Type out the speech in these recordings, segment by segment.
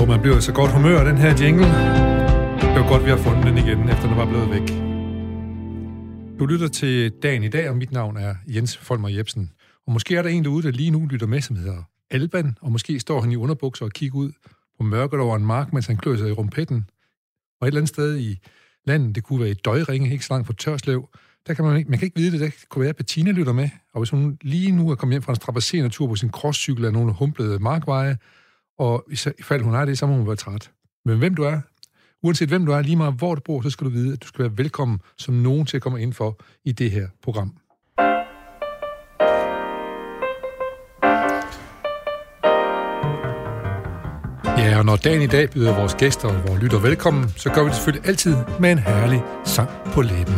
Og man bliver så godt humør af den her jingle. Det var godt, vi har fundet den igen, efter den var blevet væk. Du lytter til Dagen i dag, og mit navn er Jens Folmer Jebsen. Og måske er der en derude, der lige nu lytter med, som hedder Alban, og måske står han i underbukser og kigger ud på mørket over en mark, mens han klør sig i rumpetten. Og et eller andet sted i landet, det kunne være i Døjringe, ikke så langt fra Tørslev, der kan man, ikke, man kan ikke vide det. Der kunne være, at Bettina lytter med. Og hvis hun lige nu er kommet hjem fra en strapasserende tur på sin crosscykel af nogle humplede markveje, og i fald hun har det, så må hun være træt. Men hvem du er, uanset hvem du er, lige meget hvor du bor, så skal du vide, at du skal være velkommen som nogen til at komme ind for i det her program. Ja, og når dagen i dag byder vores gæster og vores lytter velkommen, så gør vi det selvfølgelig altid med en herlig sang på læben.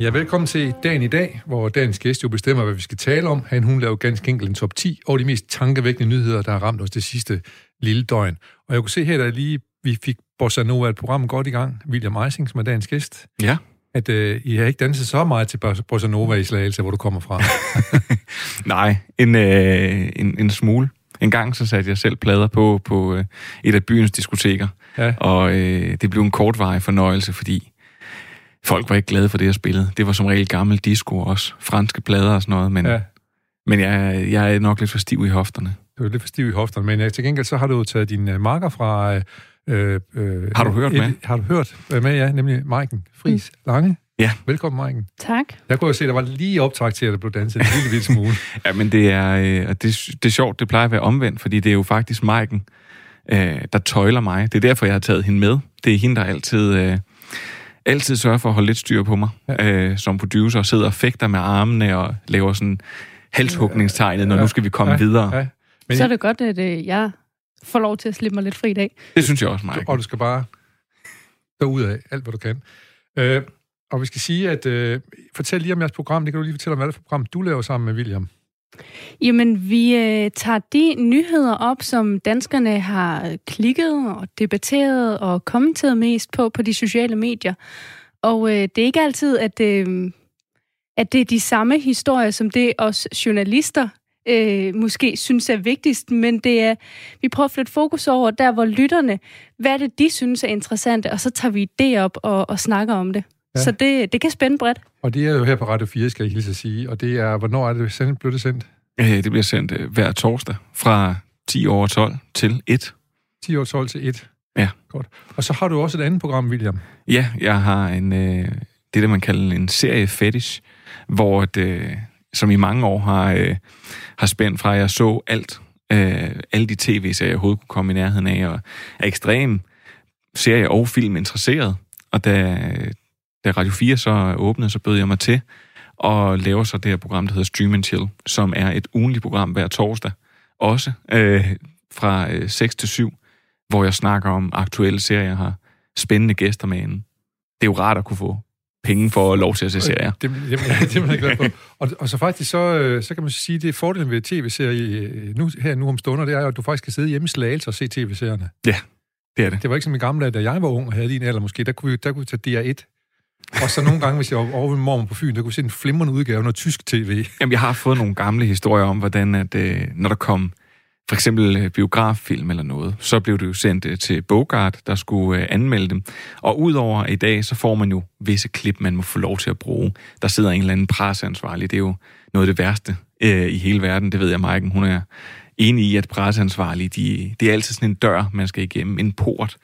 Ja, velkommen til dagen i dag, hvor dagens gæst jo bestemmer, hvad vi skal tale om. Han, hun laver ganske enkelt en top 10 over de mest tankevækkende nyheder, der har ramt os det sidste lille døgn. Og jeg kunne se her, der er lige vi fik Bossa Nova et program godt i gang, William Eising, som er dagens gæst. Ja. At øh, I har ikke danset så meget til Bossa Nova i Slagelse, hvor du kommer fra. Nej, en, øh, en, en smule. En gang så satte jeg selv plader på på øh, et af byens diskoteker, ja. og øh, det blev en kortvarig fornøjelse, fordi folk var ikke glade for det, jeg spillede. Det var som regel gammel disco også, franske plader og sådan noget, men, ja. men jeg, jeg er nok lidt for stiv i hofterne. Du er lidt for stiv i hofterne, men til gengæld så har du taget dine marker fra... Øh, øh, har du hørt et, med? Har du hørt med, ja, nemlig Maiken Fris mm. Lange. Ja. Velkommen, Maiken. Tak. Jeg kunne jo se, at der var lige optag til, at der blev danset en lille lille smule. ja, men det er, øh, det, det er sjovt, det plejer at være omvendt, fordi det er jo faktisk Maiken, øh, der tøjler mig. Det er derfor, jeg har taget hende med. Det er hende, der altid... Øh, altid sørger for at holde lidt styr på mig ja. øh, som producer, og sidder og fægter med armene og laver sådan halshugningstegnet, når ja, nu skal vi komme ja, videre. Ja. Men så er det godt, at øh, jeg får lov til at slippe mig lidt fri i dag. Det synes jeg også, Mike. Og du skal bare ud af alt, hvad du kan. Øh, og vi skal sige, at øh, fortæl lige om jeres program. Det kan du lige fortælle om, hvad det program, du laver sammen med William. Jamen, vi øh, tager de nyheder op, som danskerne har klikket og debatteret og kommenteret mest på på de sociale medier. Og øh, det er ikke altid, at, øh, at det er de samme historier, som det os journalister øh, måske synes er vigtigst, men det er, vi prøver at flytte fokus over der, hvor lytterne, hvad er det, de synes er interessant, og så tager vi det op og, og snakker om det. Ja. Så det, det kan spænde bredt. Og det er jo her på Radio 4, skal jeg hilse at sige. Og det er, hvornår er det sendt, blev det sendt? Øh, det bliver sendt øh, hver torsdag fra 10 over 12 til 1. 10 over 12 til 1? Ja. Godt. Og så har du også et andet program, William. Ja, jeg har en, øh, det, der man kalder en serie fetish, hvor det, som i mange år har, øh, har spændt fra, at jeg så alt, øh, alle de tv-serier, jeg overhovedet kunne komme i nærheden af, og er ekstrem serie- og film interesseret. Og da, da Radio 4 så åbnede, så bød jeg mig til og laver så det her program, der hedder Stream and Chill, som er et ugenligt program hver torsdag, også øh, fra øh, 6 til 7, hvor jeg snakker om aktuelle serier, har spændende gæster med inden. Det er jo rart at kunne få penge for lov til at se serier. Det, det, det, det er man glad for. Og, og så faktisk, så, øh, så kan man sige, det er fordelen ved tv-serier nu, her nu om stunder, det er at du faktisk kan sidde hjemme i Slagelse og se tv-serierne. Ja, det er det. Det var ikke som i gamle dage, da jeg var ung og havde din alder måske, der kunne vi, der kunne vi tage DR1 og så nogle gange, hvis jeg var over ved morgen på Fyn, der kunne se en flimrende udgave af noget tysk tv. Jamen, jeg har fået nogle gamle historier om, hvordan at, øh, når der kom for eksempel øh, biograffilm eller noget, så blev det jo sendt øh, til Bogart, der skulle øh, anmelde dem. Og udover i dag, så får man jo visse klip, man må få lov til at bruge. Der sidder en eller anden presseansvarlig. Det er jo noget af det værste øh, i hele verden. Det ved jeg, Maiken. Hun er enig i, at presseansvarlige, de, det er altid sådan en dør, man skal igennem. En port.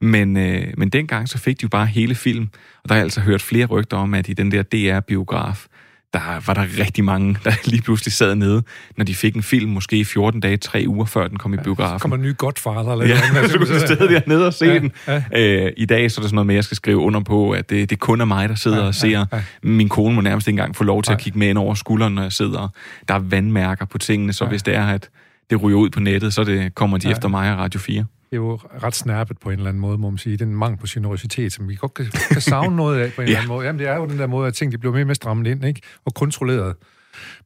Men, øh, men dengang så fik de jo bare hele film, og der har jeg altså hørt flere rygter om, at i den der DR-biograf, der var der rigtig mange, der lige pludselig sad nede, når de fik en film, måske i 14 dage, tre uger før den kom i biografen. Så kommer en ny Godfather eller Ja, andet, så kunne du stadig ned og se ja, den. Ja. Øh, I dag så er det sådan noget med, at jeg skal skrive under på, at det, det kun er mig, der sidder ja, og ser. Ja, ja. Min kone må nærmest ikke engang få lov til ja. at kigge med ind over skulderen, når jeg sidder. Der er vandmærker på tingene, så ja. hvis det er, at det ryger ud på nettet, så det kommer de ja. efter mig og Radio 4. det er jo ret snærpet på en eller anden måde, må man sige. Den mangel på generositet, som vi godt kan, kan savne noget af på en ja. eller anden måde. Jamen, det er jo den der måde, at ting de bliver mere og mere strammet ind, ikke? Og kontrolleret.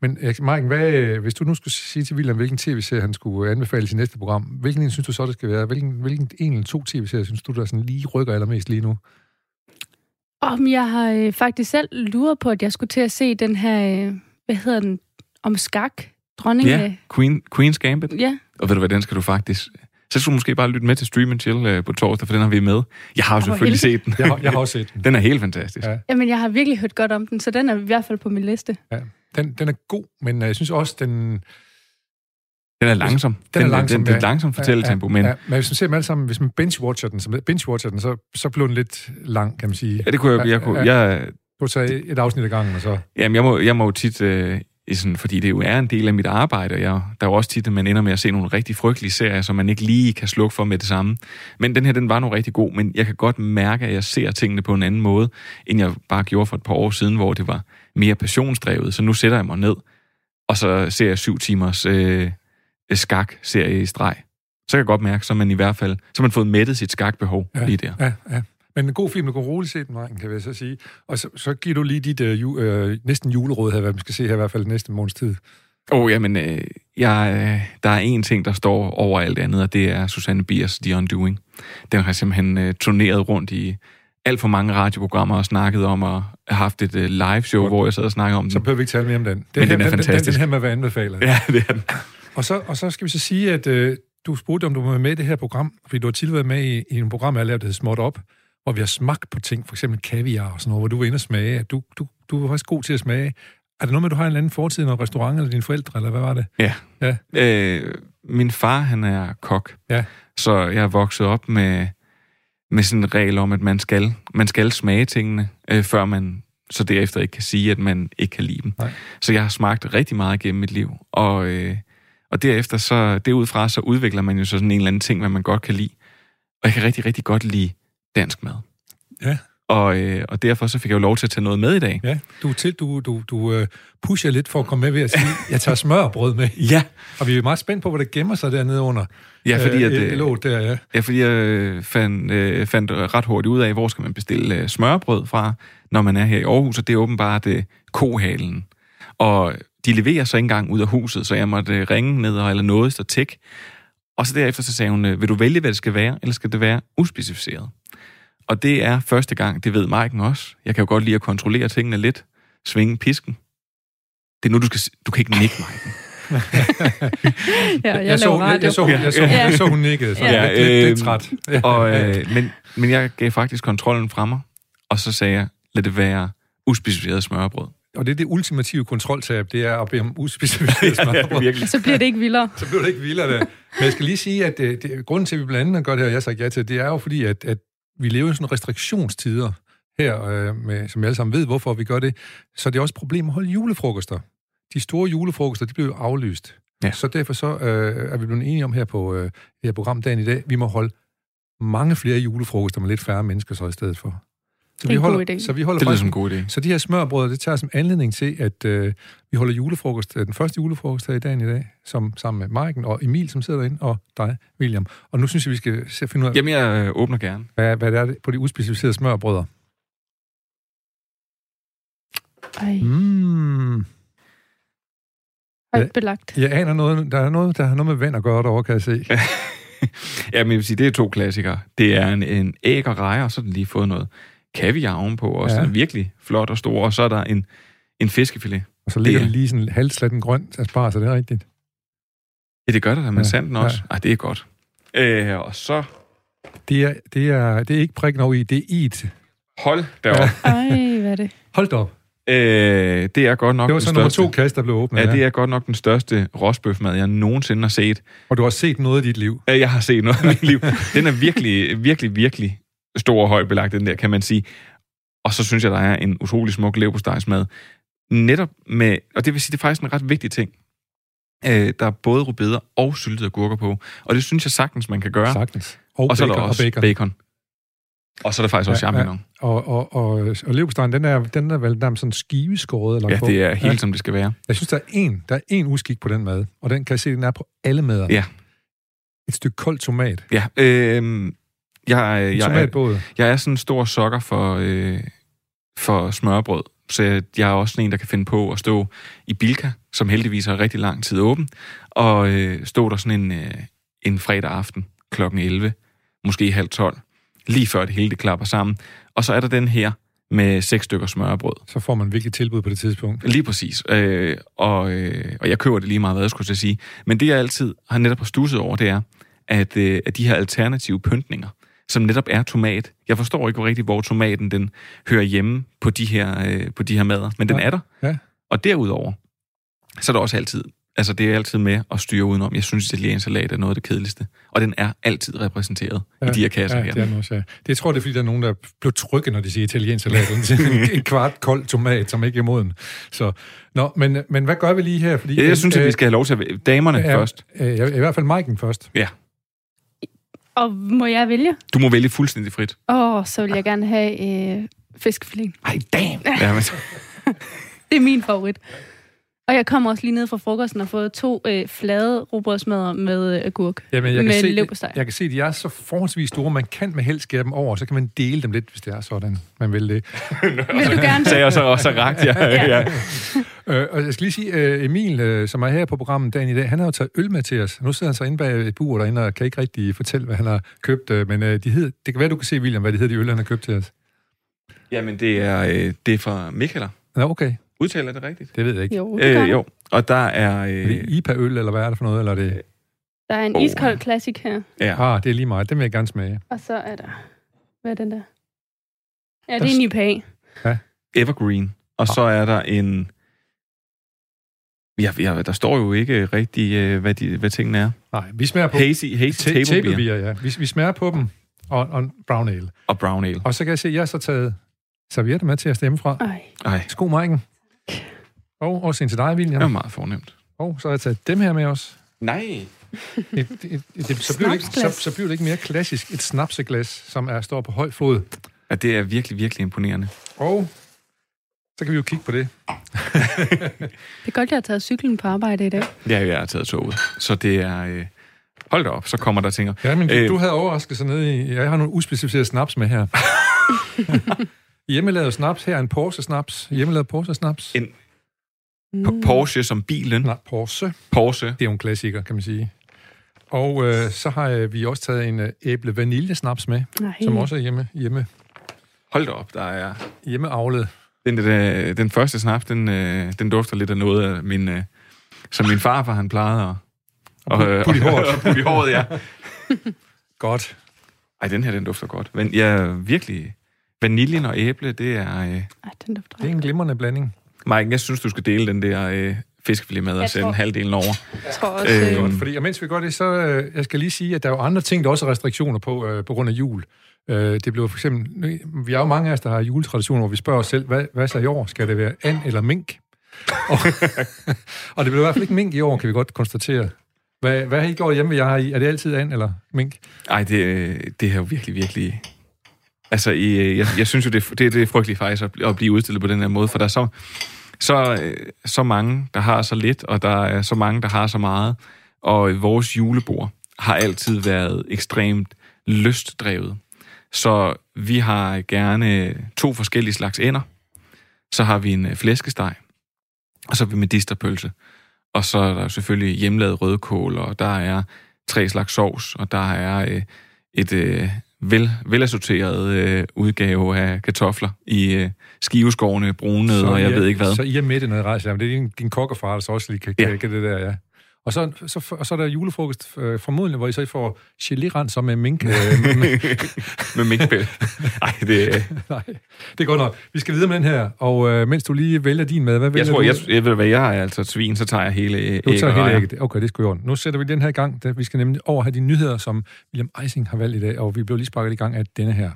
Men Marken, hvad, hvis du nu skulle sige til William, hvilken tv-serie han skulle anbefale i sit næste program, hvilken en synes du så, det skal være? Hvilken, hvilken en eller to tv-serier synes du, der sådan lige rykker allermest lige nu? Om jeg har øh, faktisk selv luret på, at jeg skulle til at se den her, øh, hvad hedder den, om skak, dronning Ja, Queen, Queen's Gambit. Ja. Og ved du hvad, den skal du faktisk... Så skulle du måske bare lytte med til Stream and Chill øh, på torsdag, for den har vi med. Jeg har jo selvfølgelig set den. Jeg har, jeg har også set den. Den er helt fantastisk. Ja. Ja. Jamen, jeg har virkelig hørt godt om den, så den er i hvert fald på min liste. Ja. Den, den er god, men øh, jeg synes også, den... Den er langsom. Den er langsom, Den, den, ja. den er langsom fortælletempo, ja, men Ja, men hvis man ser dem alle sammen, hvis man binge-watcher den, så, binge-watcher den så, så bliver den lidt lang, kan man sige. ja, det kunne jeg... jeg, kunne, Ja, jeg Du tager et afsnit ad gangen, og så... Jamen, jeg må, jeg må jo tit, øh, sådan, fordi det jo er en del af mit arbejde, og jeg, der er jo også tit, at man ender med at se nogle rigtig frygtelige serier, som man ikke lige kan slukke for med det samme. Men den her, den var nu rigtig god, men jeg kan godt mærke, at jeg ser tingene på en anden måde, end jeg bare gjorde for et par år siden, hvor det var mere passionsdrevet. Så nu sætter jeg mig ned, og så ser jeg syv timers øh, skak-serie i streg. Så kan jeg godt mærke, så man i hvert fald, så man fået mættet sit skakbehov Ja. lige der. Ja, ja. Men en god film, du kan roligt se den, Marken, kan jeg så sige. Og så, så giver du lige dit øh, ju, øh, næsten juleråd her, hvad man skal se her i hvert fald næste måneds tid. Åh, oh, jamen, øh, jeg, øh, der er en ting, der står over alt andet, og det er Susanne Biers The Undoing. Den har simpelthen øh, turneret rundt i alt for mange radioprogrammer og snakket om at have haft et øh, live show, hvor jeg sad og snakkede om Så den. behøver vi ikke tale mere om den. Men den er her, fantastisk. Den, den her med at være anbefalet. Ja, det er den. Og, så, og så skal vi så sige, at øh, du spurgte, om du var med i det her program, fordi du har tidligere været med i, i en program, jeg har lavet, der hedder Småt Op, hvor vi har smagt på ting, for eksempel kaviar og sådan noget, hvor du var inde og smage. Du, du, du var faktisk god til at smage. Er det noget med, at du har en eller anden fortid i noget restaurant, eller dine forældre, eller hvad var det? Ja. Ja. Øh, min far, han er kok. Ja. Så jeg er vokset op med, med sådan en regel om, at man skal, man skal smage tingene, øh, før man så derefter ikke kan sige, at man ikke kan lide dem. Nej. Så jeg har smagt rigtig meget gennem mit liv, og, øh, og derefter så, derudfra, så udvikler man jo så sådan en eller anden ting, hvad man godt kan lide. Og jeg kan rigtig, rigtig godt lide dansk mad. Ja. Og, øh, og derfor så fik jeg jo lov til at tage noget med i dag. Ja, du, til, du, du, du øh, pusher lidt for at komme med ved at sige, jeg tager smørbrød med. Ja, Og vi er meget spændt på, hvad der gemmer sig dernede under. ja fordi at... Øh, Øh, låget der, ja. Ja, fordi jeg øh, fandt, øh, fandt ret hurtigt ud af, hvor skal man bestille øh, smørbrød fra, når man er her i Aarhus, og det er åbenbart øh, kohalen. Og de leverer så ikke engang ud af huset, så jeg måtte øh, ringe ned og eller noget og tæk. Og så derefter så sagde hun, øh, vil du vælge, hvad det skal være, eller skal det være uspecificeret? Og det er første gang, det ved Maiken også. Jeg kan jo godt lide at kontrollere tingene lidt. Svinge pisken. Det er nu, du skal... Du kan ikke nikke, Maiken. Ja, jeg, Jeg så, jeg, jeg, så, jeg, så, Ja. jeg så, hun nikkede, så Ja. ja, lidt, lidt, lidt øhm, træt. Ja. Og, øh, men, men jeg gav faktisk kontrollen fra mig, og så sagde jeg, lad det være uspecificeret smørbrød. Og det er det ultimative kontroltab, det er at bede om uspecificeret smørbrød. virkelig. Så bliver det ikke vildere. så bliver det ikke vildere der. Men jeg skal lige sige, at det, det, grunden til, at vi blandt andet gør det her, og jeg sagt ja til, det er jo fordi, at, at vi lever i sådan restriktionstider her, øh, med, som vi alle sammen ved, hvorfor vi gør det. Så det er også et problem at holde julefrokoster. De store julefrokoster, de jo aflyst. Ja. Så derfor så øh, er vi blevet enige om her på øh, her program dagen i dag, vi må holde mange flere julefrokoster med lidt færre mennesker så i stedet for. Så Det er en god holder, idé. Så vi holder Det lyder faktisk som en god idé. så de her smørbrød, det tager som anledning til, at øh, vi holder julefrokost, øh, den første julefrokost her i dagen i dag, som, sammen med Maiken og Emil, som sidder derinde, og dig, William. Og nu synes jeg, vi skal se finde ud af, Jamen, jeg øh, åbner gerne. hvad, hvad det er på de uspecificerede smørbrødder. Ej, Mm. højt belagt. Jeg aner noget, der er noget, der har noget med vand at gøre derovre, kan jeg se. Ja, men jeg vil sige, det er to klassikere. Det er en, en æg og rejer, og så har den lige fået noget kaviar ovenpå, og så Ja. er den virkelig flot og stor, og så er der en, en fiskefilet. Og så ligger Det det er- lige sådan halvslatten grønt asparges, er det rigtigt? Ja, det gør der da med Ja, ja, sanden også. ja. Ja. Ej, det er godt. Øh, og så Det er, det er, det er ikke prikken over i, det er it. hold deroppe. Ej, hvad er det? Hold da op. Ja. Øh, det er godt nok Det var den så nummer største. to kast, der blev åbnet. Ja, det er godt nok den største rosbøfmad, jeg nogensinde har set. Og du har set noget i dit liv. Ja, Jeg har set noget i mit liv. Den er virkelig, virkelig, virkelig stor og højt belagt, den der, kan man sige. Og så synes jeg, der er en utrolig smuk leverpostejsmad. Netop med, og det vil sige, det er faktisk en ret vigtig ting. Øh, der er både rødbeder og syltede agurker på. Og det synes jeg sagtens, man kan gøre. Sagtens. Og, og så er bacon, der også og bacon. bacon. Og så er der faktisk også Ja, ja. champignon. Og, og, og, og leverpostejen, den er, den er vel nærmest sådan skiveskåret eller Ja, på. det er helt som det skal være. Jeg synes, der er en, der er en uskik på den mad, og den kan jeg se, den er på alle mader. Ja. Et stykke kold tomat. Ja, øh, jeg, En jeg, er, tomatbåd. jeg er sådan en stor sokker for, øh, for smørbrød. Så jeg, jeg er også sådan en, der kan finde på at stå i Bilka, som heldigvis har rigtig lang tid åben, og øh, stå der sådan en, øh, en fredag aften klokken 11, måske halv 12, lige før det hele det klapper sammen. Og så er der den her med seks stykker smørbrød. Så får man virkelig tilbud på det tidspunkt. Lige præcis. Øh, og, øh, og jeg køber det lige meget, hvad jeg skulle til at sige. Men det, jeg altid har netop stusset over, det er, at, øh, at de her alternative pyntninger, som netop er tomat. Jeg forstår ikke rigtig, hvor tomaten den hører hjemme på de her, øh, på de her mader, men den Ja. er der. Ja. Og derudover, så er der også altid, altså det er altid med at styre udenom. Jeg synes, at italiensk salat er noget af det kedeligste. Og den er altid repræsenteret ja. i de her kasser ja, her. det er den også, ja. Det jeg tror det er, fordi der er nogen, der blev trykket, når de siger italiensk salat. en, en kvart kold tomat, som ikke er moden. Så, nå, men, men hvad gør vi lige her? Fordi, Jeg synes, at øh, vi skal have lov til at damerne ja, først. Øh, i hvert fald Maiken først. Ja, Og må jeg vælge? du må vælge fuldstændig frit. Åh, oh, så vil jeg gerne have øh, fiskefilet. Ej, damn! Ja, men, Det er min favorit. Og jeg kommer også lige ned fra frokosten og har fået to øh, flade rugbrødsmadder med øh, agurk. Jamen, jeg kan, med se, leverpostej. jeg kan se, at de er så forholdsvis store. Man kan med held skære dem over, så kan man dele dem lidt, hvis det er sådan, man vil det. Vil du gerne sagde jeg så også ragt, ja. ja. Øh, og jeg skal lige sige, øh, Emil, øh, som er her på programmet dagen i dag, han har jo taget øl med til os. Nu sidder han så inde bag et bur derinde, og kan ikke rigtig fortælle, hvad han har købt. Øh, men øh, de hed, det kan være, du kan se, William, hvad de hedder, de øl, han har købt til os. Jamen, det er, øh, det er fra Mikkeler. Nå, okay. Udtaler det rigtigt? Det ved jeg ikke. Jo, det Øh, jo, og der er... Er Øh, det IPA-øl, eller hvad er det for noget? Eller er det... Der er en Åh. iskold classic her. ja. Ah, det er lige meget. Den vil jeg gerne smage. Og så er der... Hvad er den der? Ja, Der det er en IPA. Evergreen. Og så er der en... Ja, ja, der står jo ikke rigtig, øh, hvad, de, hvad tingene er. Nej, vi smager på Hazy, hazy ta- table beer ja. Vi, vi smager på dem, og, og brown ale. og brown ale. Og så kan jeg se, at jeg har så taget servietter med til at stemme fra. Ej, Ej, Sko, Maiken. Og også en til dig, det William. er meget fornemt. Og så har jeg taget dem her med os. Nej. Et, et, et, det, så, bliver det ikke, så, så bliver det ikke mere klassisk. Et snapseglas, som er, står på høj fod. Ja, det er virkelig, virkelig imponerende. Og så kan vi jo kigge på det. det er godt, jeg har taget cyklen på arbejde i dag. Ja, jeg har taget toget. Så det er... Øh, hold da op, så kommer der ting. Ja, men du, Øh. du havde overrasket sig nede i... Jeg har nogle uspecificerede snaps med her. Hjemmelavet snaps her, en Porsche snaps. Hjemmelavet Porsche snaps. En Mm. Porsche som bilen. Nej, Porsche. Porsche. Det er jo en klassiker, kan man sige. Og øh, så har øh, vi også taget en øh, æble vaniljesnaps med, Nej. som også er hjemme, hjemme, Hold da op, der er... hjemmeavlet. Den, den, den første snaps, den, øh, den dufter lidt af noget af min... Øh, som min farfar, han plejede at... Og, øh, putte i håret. og putte i håret, ja. Godt. Ej, den her, den dufter godt. Men ja, virkelig... Vaniljen og æble, det er... Øh... Ej, den dufter Det er en glimrende blanding. Mike, jeg synes, du skal dele den der øh, fiskefilet med og Jeg sende tror- halvdelen over. Jeg tror også... Øh, Øh, Godt, fordi og mens vi gør det, så øh, jeg skal lige sige, at der er jo andre ting, der også er restriktioner på, øh, på grund af jul. Øh, det blev for eksempel, vi er jo mange af os, der har juletraditioner, hvor vi spørger os selv, hvad, hvad så i år? Skal det være and eller mink? og, og det blev i hvert fald ikke mink i år, kan vi godt konstatere. Hvad, hvad har I gjort hjemme ved jer? Er det altid and eller mink? Ej, det, øh, det er jo virkelig, virkelig... Altså, i, øh, jeg, jeg synes jo, det, er- det, det er frygteligt faktisk at, at blive udstillet på den her måde, for der er så, så, øh, så mange, der har så lidt, og der er så mange, der har så meget. Og øh, vores julebord har altid været ekstremt lystdrevet. Så vi har gerne to forskellige slags ender. Så har vi en øh, flæskesteg, og så har vi medisterpølse. Og så er der selvfølgelig hjemmelavet rødkål, og der er tre slags sovs, og der er øh, et øh, vel, velassorteret øh, udgave af kartofler i øh, skiveskårene, brune, og jeg er, ved ikke hvad. Så I er med i noget rejse. Jamen, det er din, din kokkerfar, der så også lige kan, Ja. kan det der, ja. Og så, så, og så er der julefrokost øh, formodentlig, hvor I så får gelérens med mink. Øh, Med minkpæl. Ej, det, øh, Nej, det er godt nok. Vi skal videre med den her, og øh, mens du lige vælger din mad, hvad vælger jeg tror, du? jeg, jeg ved, hvad jeg er, altså svin, så tager jeg hele øh, du tager hele ægget. Okay, det skal jo Nu sætter vi den her i gang. Da vi skal nemlig over have de nyheder, som William Eising har valgt i dag, og vi blev lige sparket i gang af denne her.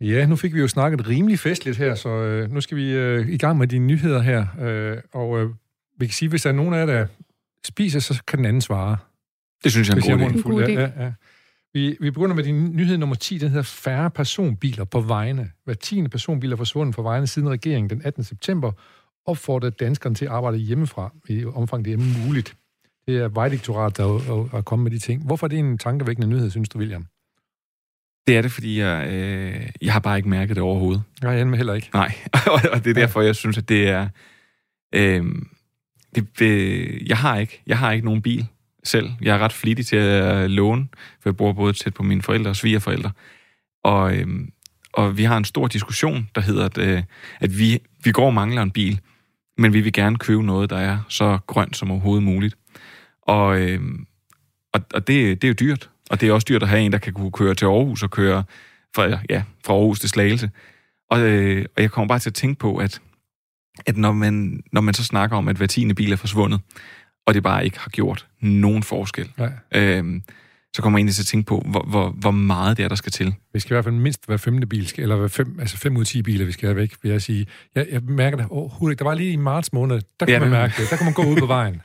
Ja, nu fik vi jo snakket rimelig festligt her, så øh, nu skal vi øh, i gang med de nyheder her. Øh, og øh, vi kan sige, hvis der er nogen af jer, der spiser, så kan den anden svare. Det synes jeg er en god idé. fuld. En god Ja, ja, ja. Vi, vi begynder med din nyhed nummer 10, den hedder færre personbiler på vejene. Hver tiende personbil er forsvundet fra vejene siden regeringen den 18. september opfordrede danskerne til at arbejde hjemmefra i omfang det er muligt. Det er Vejdirektoratet, der er, er kommet med de ting. Hvorfor er det en tankevækkende nyhed, synes du, William? Det er det, fordi jeg, øh, jeg har bare ikke mærket det overhovedet. Nej, jeg heller ikke. Nej, og det er derfor, jeg synes, at det er... Øh, det, det, jeg har ikke jeg har ikke nogen bil selv. Jeg er ret flittig til at låne, for jeg bor både tæt på mine forældre og svigerforældre. Og, øh, og vi har en stor diskussion, der hedder, at, øh, at vi, vi går og mangler en bil, men vi vil gerne købe noget, der er så grønt som overhovedet muligt. Og, øh, og, og det, det er jo dyrt. Og det er også dyrt at have en, der kan kunne køre til Aarhus og køre fra, ja, fra Aarhus til Slagelse. Og, øh, og jeg kommer bare til at tænke på, at, at når, man, når man så snakker om, at hver tiende bil er forsvundet, og det bare ikke har gjort nogen forskel, ja. øh, så kommer jeg egentlig til at tænke på, hvor, hvor, hvor meget det er, der skal til. Vi skal i hvert fald mindst hver femte bil, eller hver fem, altså fem ud af ti biler, vi skal have væk, vil jeg sige. Jeg, jeg mærker det overhovedet ikke. Der var lige i marts måned, der kunne ja, man mærke det. Der kunne man gå ud på vejen.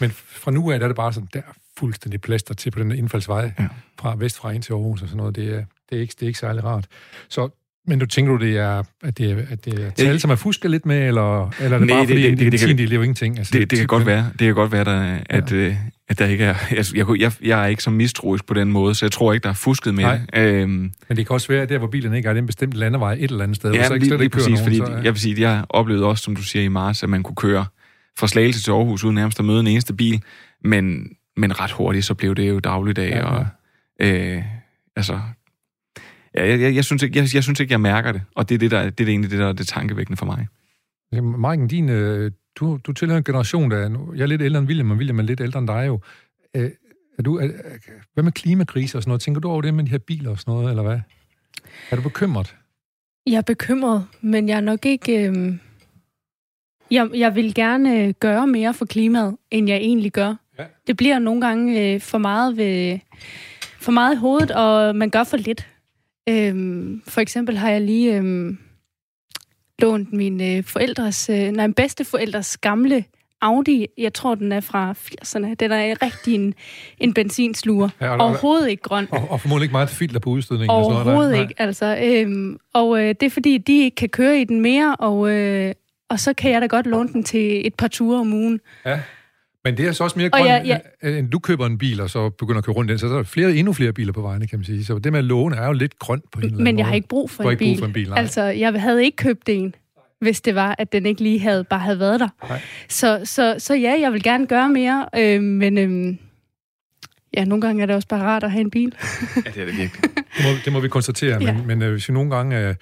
Men fra nu af, der er det bare sådan, der fuldstændig plaster til på den indfaldsvej ja. fra vestfra ind til Aarhus og sådan noget. Det er, det er, ikke, det er ikke særlig rart. Så men du tænker du, det er, at det er, at det er tal, som er fusket lidt med, eller, eller er det Nej, bare fordi, det, det, det, det, det, det er jo ingenting? Altså, det, det, det kan godt være, det kan godt være der, at, ja. øh, at der ikke er... Altså, jeg, jeg, jeg er ikke så mistroisk på den måde, så jeg tror ikke, der er fusket med Nej. det. Øhm, men det kan også være, at der, hvor bilen ikke er, det er en bestemt landevej et eller andet sted, ja, så ikke lige, lige præcis, nogen, fordi så, ja. jeg vil sige, jeg oplevede også, som du siger i marts, at man kunne køre fra Slagelse til Aarhus uden nærmest at møde en eneste bil, men, men ret hurtigt, så blev det jo dagligdag, ja, ja. og øh, altså, ja, jeg, jeg, jeg, synes ikke, jeg, jeg synes ikke, jeg mærker det, og det er det, der, det er det egentlig det, der er det tankevækkende for mig. Marken, din, øh, du, du tilhører en generation, der er, jeg er lidt ældre end William, og William er lidt ældre end dig jo. Øh, er du, er, hvad med klimakrise og sådan noget? Tænker du over det med de her biler og sådan noget, eller hvad? Er du bekymret? Jeg er bekymret, men jeg er nok ikke... Øh... Jeg, jeg vil gerne gøre mere for klimaet, end jeg egentlig gør. Ja. Det bliver nogle gange øh, for meget ved, for meget i hovedet, og man gør for lidt. Øhm, for eksempel har jeg lige øhm, lånt min øh, forældres, øh, nej, bedsteforældres gamle Audi. Jeg tror, den er fra 80'erne. Den er rigtig en, en benzinsluger. Ja, og, Overhovedet ikke grøn. Og, og formodentlig ikke meget filter på udstødningen. Overhovedet sådan ikke, altså. Øhm, og øh, det er fordi, de ikke kan køre i den mere, og, øh, og så kan jeg da godt låne den til et par ture om ugen. Ja. Men det er så også mere grønt, ja, ja. end du køber en bil, og så begynder at køre rundt den, så der er flere, endnu flere biler på vejene, kan man sige. Så det med at låne er jo lidt grønt på en eller anden Men jeg måde. har ikke brug for, en, ikke bil. Brug for en bil. Nej. Altså, jeg havde ikke købt en, hvis det var, at den ikke lige havde bare havde været der. Så, så, så ja, jeg vil gerne gøre mere, øh, men øh, ja, nogle gange er det også bare rart at have en bil. ja, det er det virkelig. det, må, det må vi konstatere, ja. men, men øh, hvis vi nogle gange... Øh,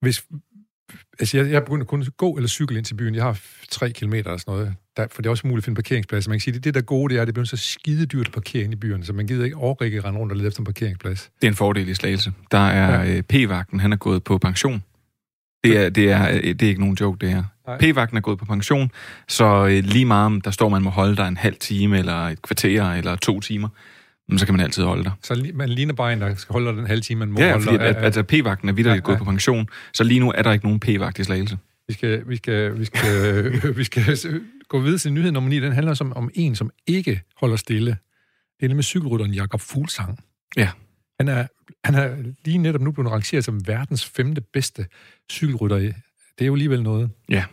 hvis, Altså, jeg, jeg begynder kun at gå eller cykle ind til byen. Jeg har tre kilometer og sådan noget. Der, for det er også muligt at finde parkeringspladser. Man kan sige, det, det der gode, det er, at det bliver så skide dyrt at parkere ind i byerne, så man gider ikke overrække rende rundt og lede efter en parkeringsplads. Det er en fordel i Slagelse. Der er ja. Øh, P-vagten, han er gået på pension. Det er, det er, det er ikke nogen joke, det her. P-vagten er gået på pension, så øh, lige meget om der står, man må holde dig en halv time, eller et kvarter, eller to timer, men så kan man altid holde dig. Så man ligner bare en, der skal holde dig den halve time, man må ja, holde fordi dig. At, at, at p-vagten er videre ja, gået ja. på pension, så lige nu er der ikke nogen p-vagt i Slagelse. Vi skal, vi skal, vi skal, vi skal gå videre til nyhed nummer 9. Den handler som, om en, som ikke holder stille. Det er nemlig cykelrytteren Jakob Fuglsang. Ja. Han er, han er lige netop nu blevet rangeret som verdens femte bedste cykelrytter. Det er jo alligevel noget. Ja.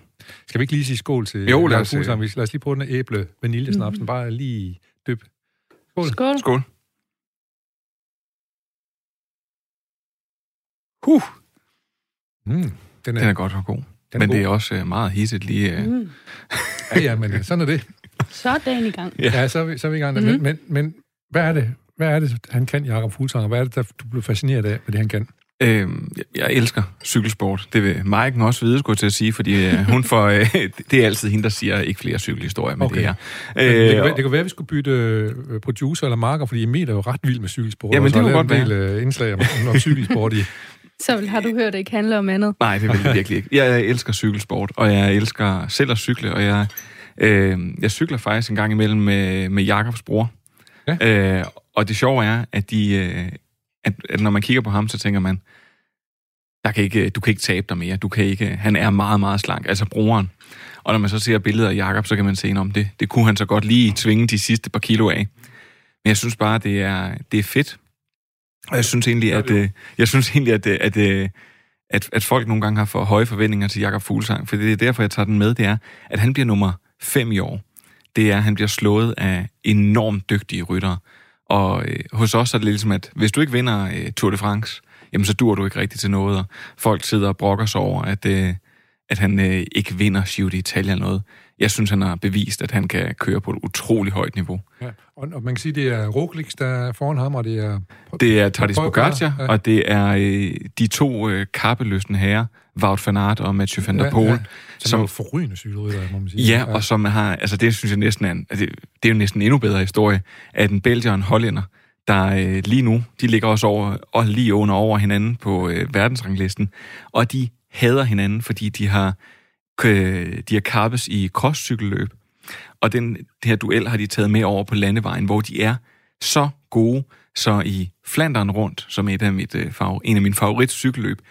Skal vi ikke lige sige skål til jo, lad os, Fuglsang? Lad os lige prøve den æble vaniljesnapsen. Mm. Bare lige. Skål. Skål. Skål. Huh. Mm, den, er, den er godt og god. Den men er det er også uh, meget hisset lige... Uh... Mm. ja, ja, men øh, sådan er det. Så er dagen i gang. Ja, ja så, er vi, så er vi i gang. Mm-hmm. Men, men, men hvad er det, hvad er det han kan, Jakob Fuglsang, og hvad er det, der, du blev fascineret af, hvad det han kan? Øhm, jeg elsker cykelsport. Det vil Maiken også vide, skulle jeg til at sige, fordi øh, hun får... Øh, det er altid hende, der siger ikke flere cykelhistorier med okay. det her. Øh, det, kan være, det kan være, at vi skulle bytte øh, producer eller marker, fordi Emil er jo ret vild med cykelsport. Jamen, det kunne godt være. en del øh, indslag om, om cykelsport i... Så har du hørt, at det ikke handler om andet? Nej, det vil jeg virkelig ikke. Jeg, jeg elsker cykelsport, og jeg elsker selv at cykle, og jeg, øh, jeg cykler faktisk en gang imellem med, med Jakobs bror. Ja. Øh, og det sjove er, at, de, øh, at, at når man kigger på ham, så tænker man, der kan ikke, du kan ikke tabe dig mere. Du kan ikke, han er meget, meget slank, altså brugeren. Og når man så ser billeder af Jakob, så kan man se, om det, det kunne han så godt lige tvinge de sidste par kilo af. Men jeg synes bare, det er, det er fedt. Og jeg synes egentlig, at, øh, jeg synes egentlig, at, øh, at, at, at, at folk nogle gange har for høje forventninger til Jakob Fuglsang, for det er derfor, jeg tager den med, det er, at han bliver nummer 5 i år. Det er, at han bliver slået af enormt dygtige ryttere. Og øh, hos os er det ligesom, at hvis du ikke vinder øh, Tour de France, jamen så dur du ikke rigtigt til noget, og folk sidder og brokker sig over, at, øh, at han øh, ikke vinder Giro d'Italia eller noget. Jeg synes, han har bevist, at han kan køre på et utroligt højt niveau. Ja, og, og man kan sige, det er Roglic, der er foran ham, og det er... Det er Tadej Pogacar, ja. og det er øh, de to øh, kappeløsende herrer, Wout van Aert og Mathieu van der Poel. Ja, ja. Som, som er forrygende cykelrytter, må man sige. Ja, ja, og som har... Altså, det synes jeg næsten er en... Altså, det er jo næsten en endnu bedre historie, at en belgier og en hollænder, der øh, lige nu, de ligger også over, og lige under over hinanden på øh, verdensranglisten, og de hader hinanden, fordi de har, øh, de har kappes i crosscykelløb. Og den, det her duel har de taget med over på landevejen, hvor de er så gode, så i Flanderen rundt, som et af mit, øh, en af mine favorit cykelløb,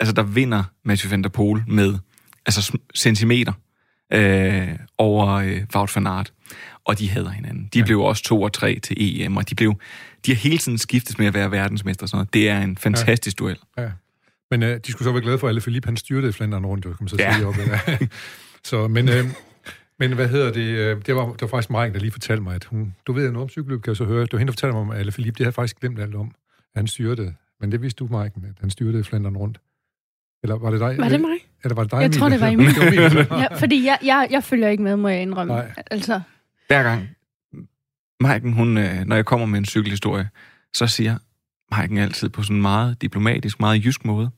altså der vinder Mathieu van der Poel med altså centimeter øh, over øh, Wout van Aert. Og de hader hinanden. De ja. blev også to og tre til EM, og de blev de har hele tiden skiftet med at være verdensmester og sådan noget. Det er en fantastisk ja. duel. Ja. Men øh, de skulle så være glade for, at alle Philippe han styrte Flandern rundt, kan man så ja. sige. Op, ja. så, men, øh, men hvad hedder det? Øh, det var, det var faktisk Mike, der lige fortalte mig, at hun... Du ved noget om cykelløb, kan jeg så høre. Det var hende, der fortalte mig om, at alle Philippe, det havde faktisk glemt alt om. Han styrte. Men det vidste du, Mike, at han styrte Flandern rundt. Eller var det dig? Var det mig? Eller var det dig, Jeg tror, det var Emil. ja, fordi jeg, jeg, jeg følger ikke med, må jeg indrømme. Nej. Altså. Hver gang Maiken, hun, øh, når jeg kommer med en cykelhistorie, så siger Maiken altid på sådan en meget diplomatisk, meget jysk måde,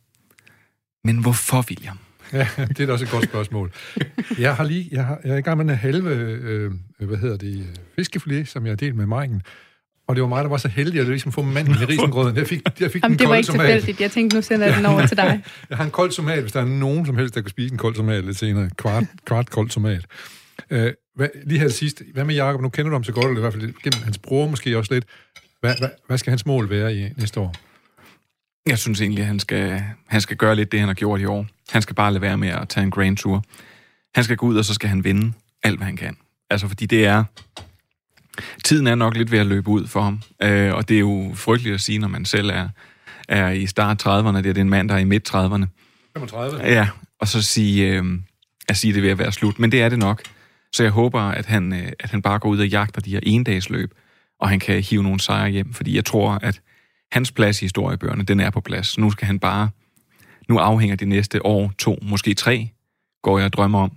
men hvorfor, William? Ja, det er da også et godt spørgsmål. Jeg har lige, jeg, har, jeg er i gang med en halve, øh, hvad hedder det, fiskefilet, som jeg har delt med Maiken. Og det var mig, der var så heldig, at jeg ligesom få manden i risengrøden. Jeg fik, jeg fik Jamen, det var ikke tilfældigt. Jeg tænkte, nu sender jeg den over til dig. jeg har en kold tomat, hvis der er nogen som helst, der kan spise en kold tomat lidt senere. Kvart, kvart kold tomat. Øh, hvad, lige her sidst, hvad med Jacob? Nu kender du ham så godt, eller i hvert fald gennem hans bror måske også lidt. Hvad, hvad, hvad skal hans mål være i næste år? Jeg synes egentlig, at han skal, han skal gøre lidt det, han har gjort i år. Han skal bare lade være med at tage en Grand Tour. Han skal gå ud, og så skal han vinde alt, hvad han kan. Altså, fordi det er... Tiden er nok lidt ved at løbe ud for ham. Øh, og det er jo frygteligt at sige, når man selv er, er i start 30'erne. Det er en mand, der er i midt 30'erne. 35? Ja, og så sige, øh, at sige, det ved at være slut. Men det er det nok. Så jeg håber, at han, øh, at han bare går ud og jagter de her endagsløb, og han kan hive nogle sejre hjem, fordi jeg tror, at hans plads i historiebøgerne, den er på plads. Nu skal han bare, nu afhænger det næste år, to, måske tre, går jeg og drømmer om,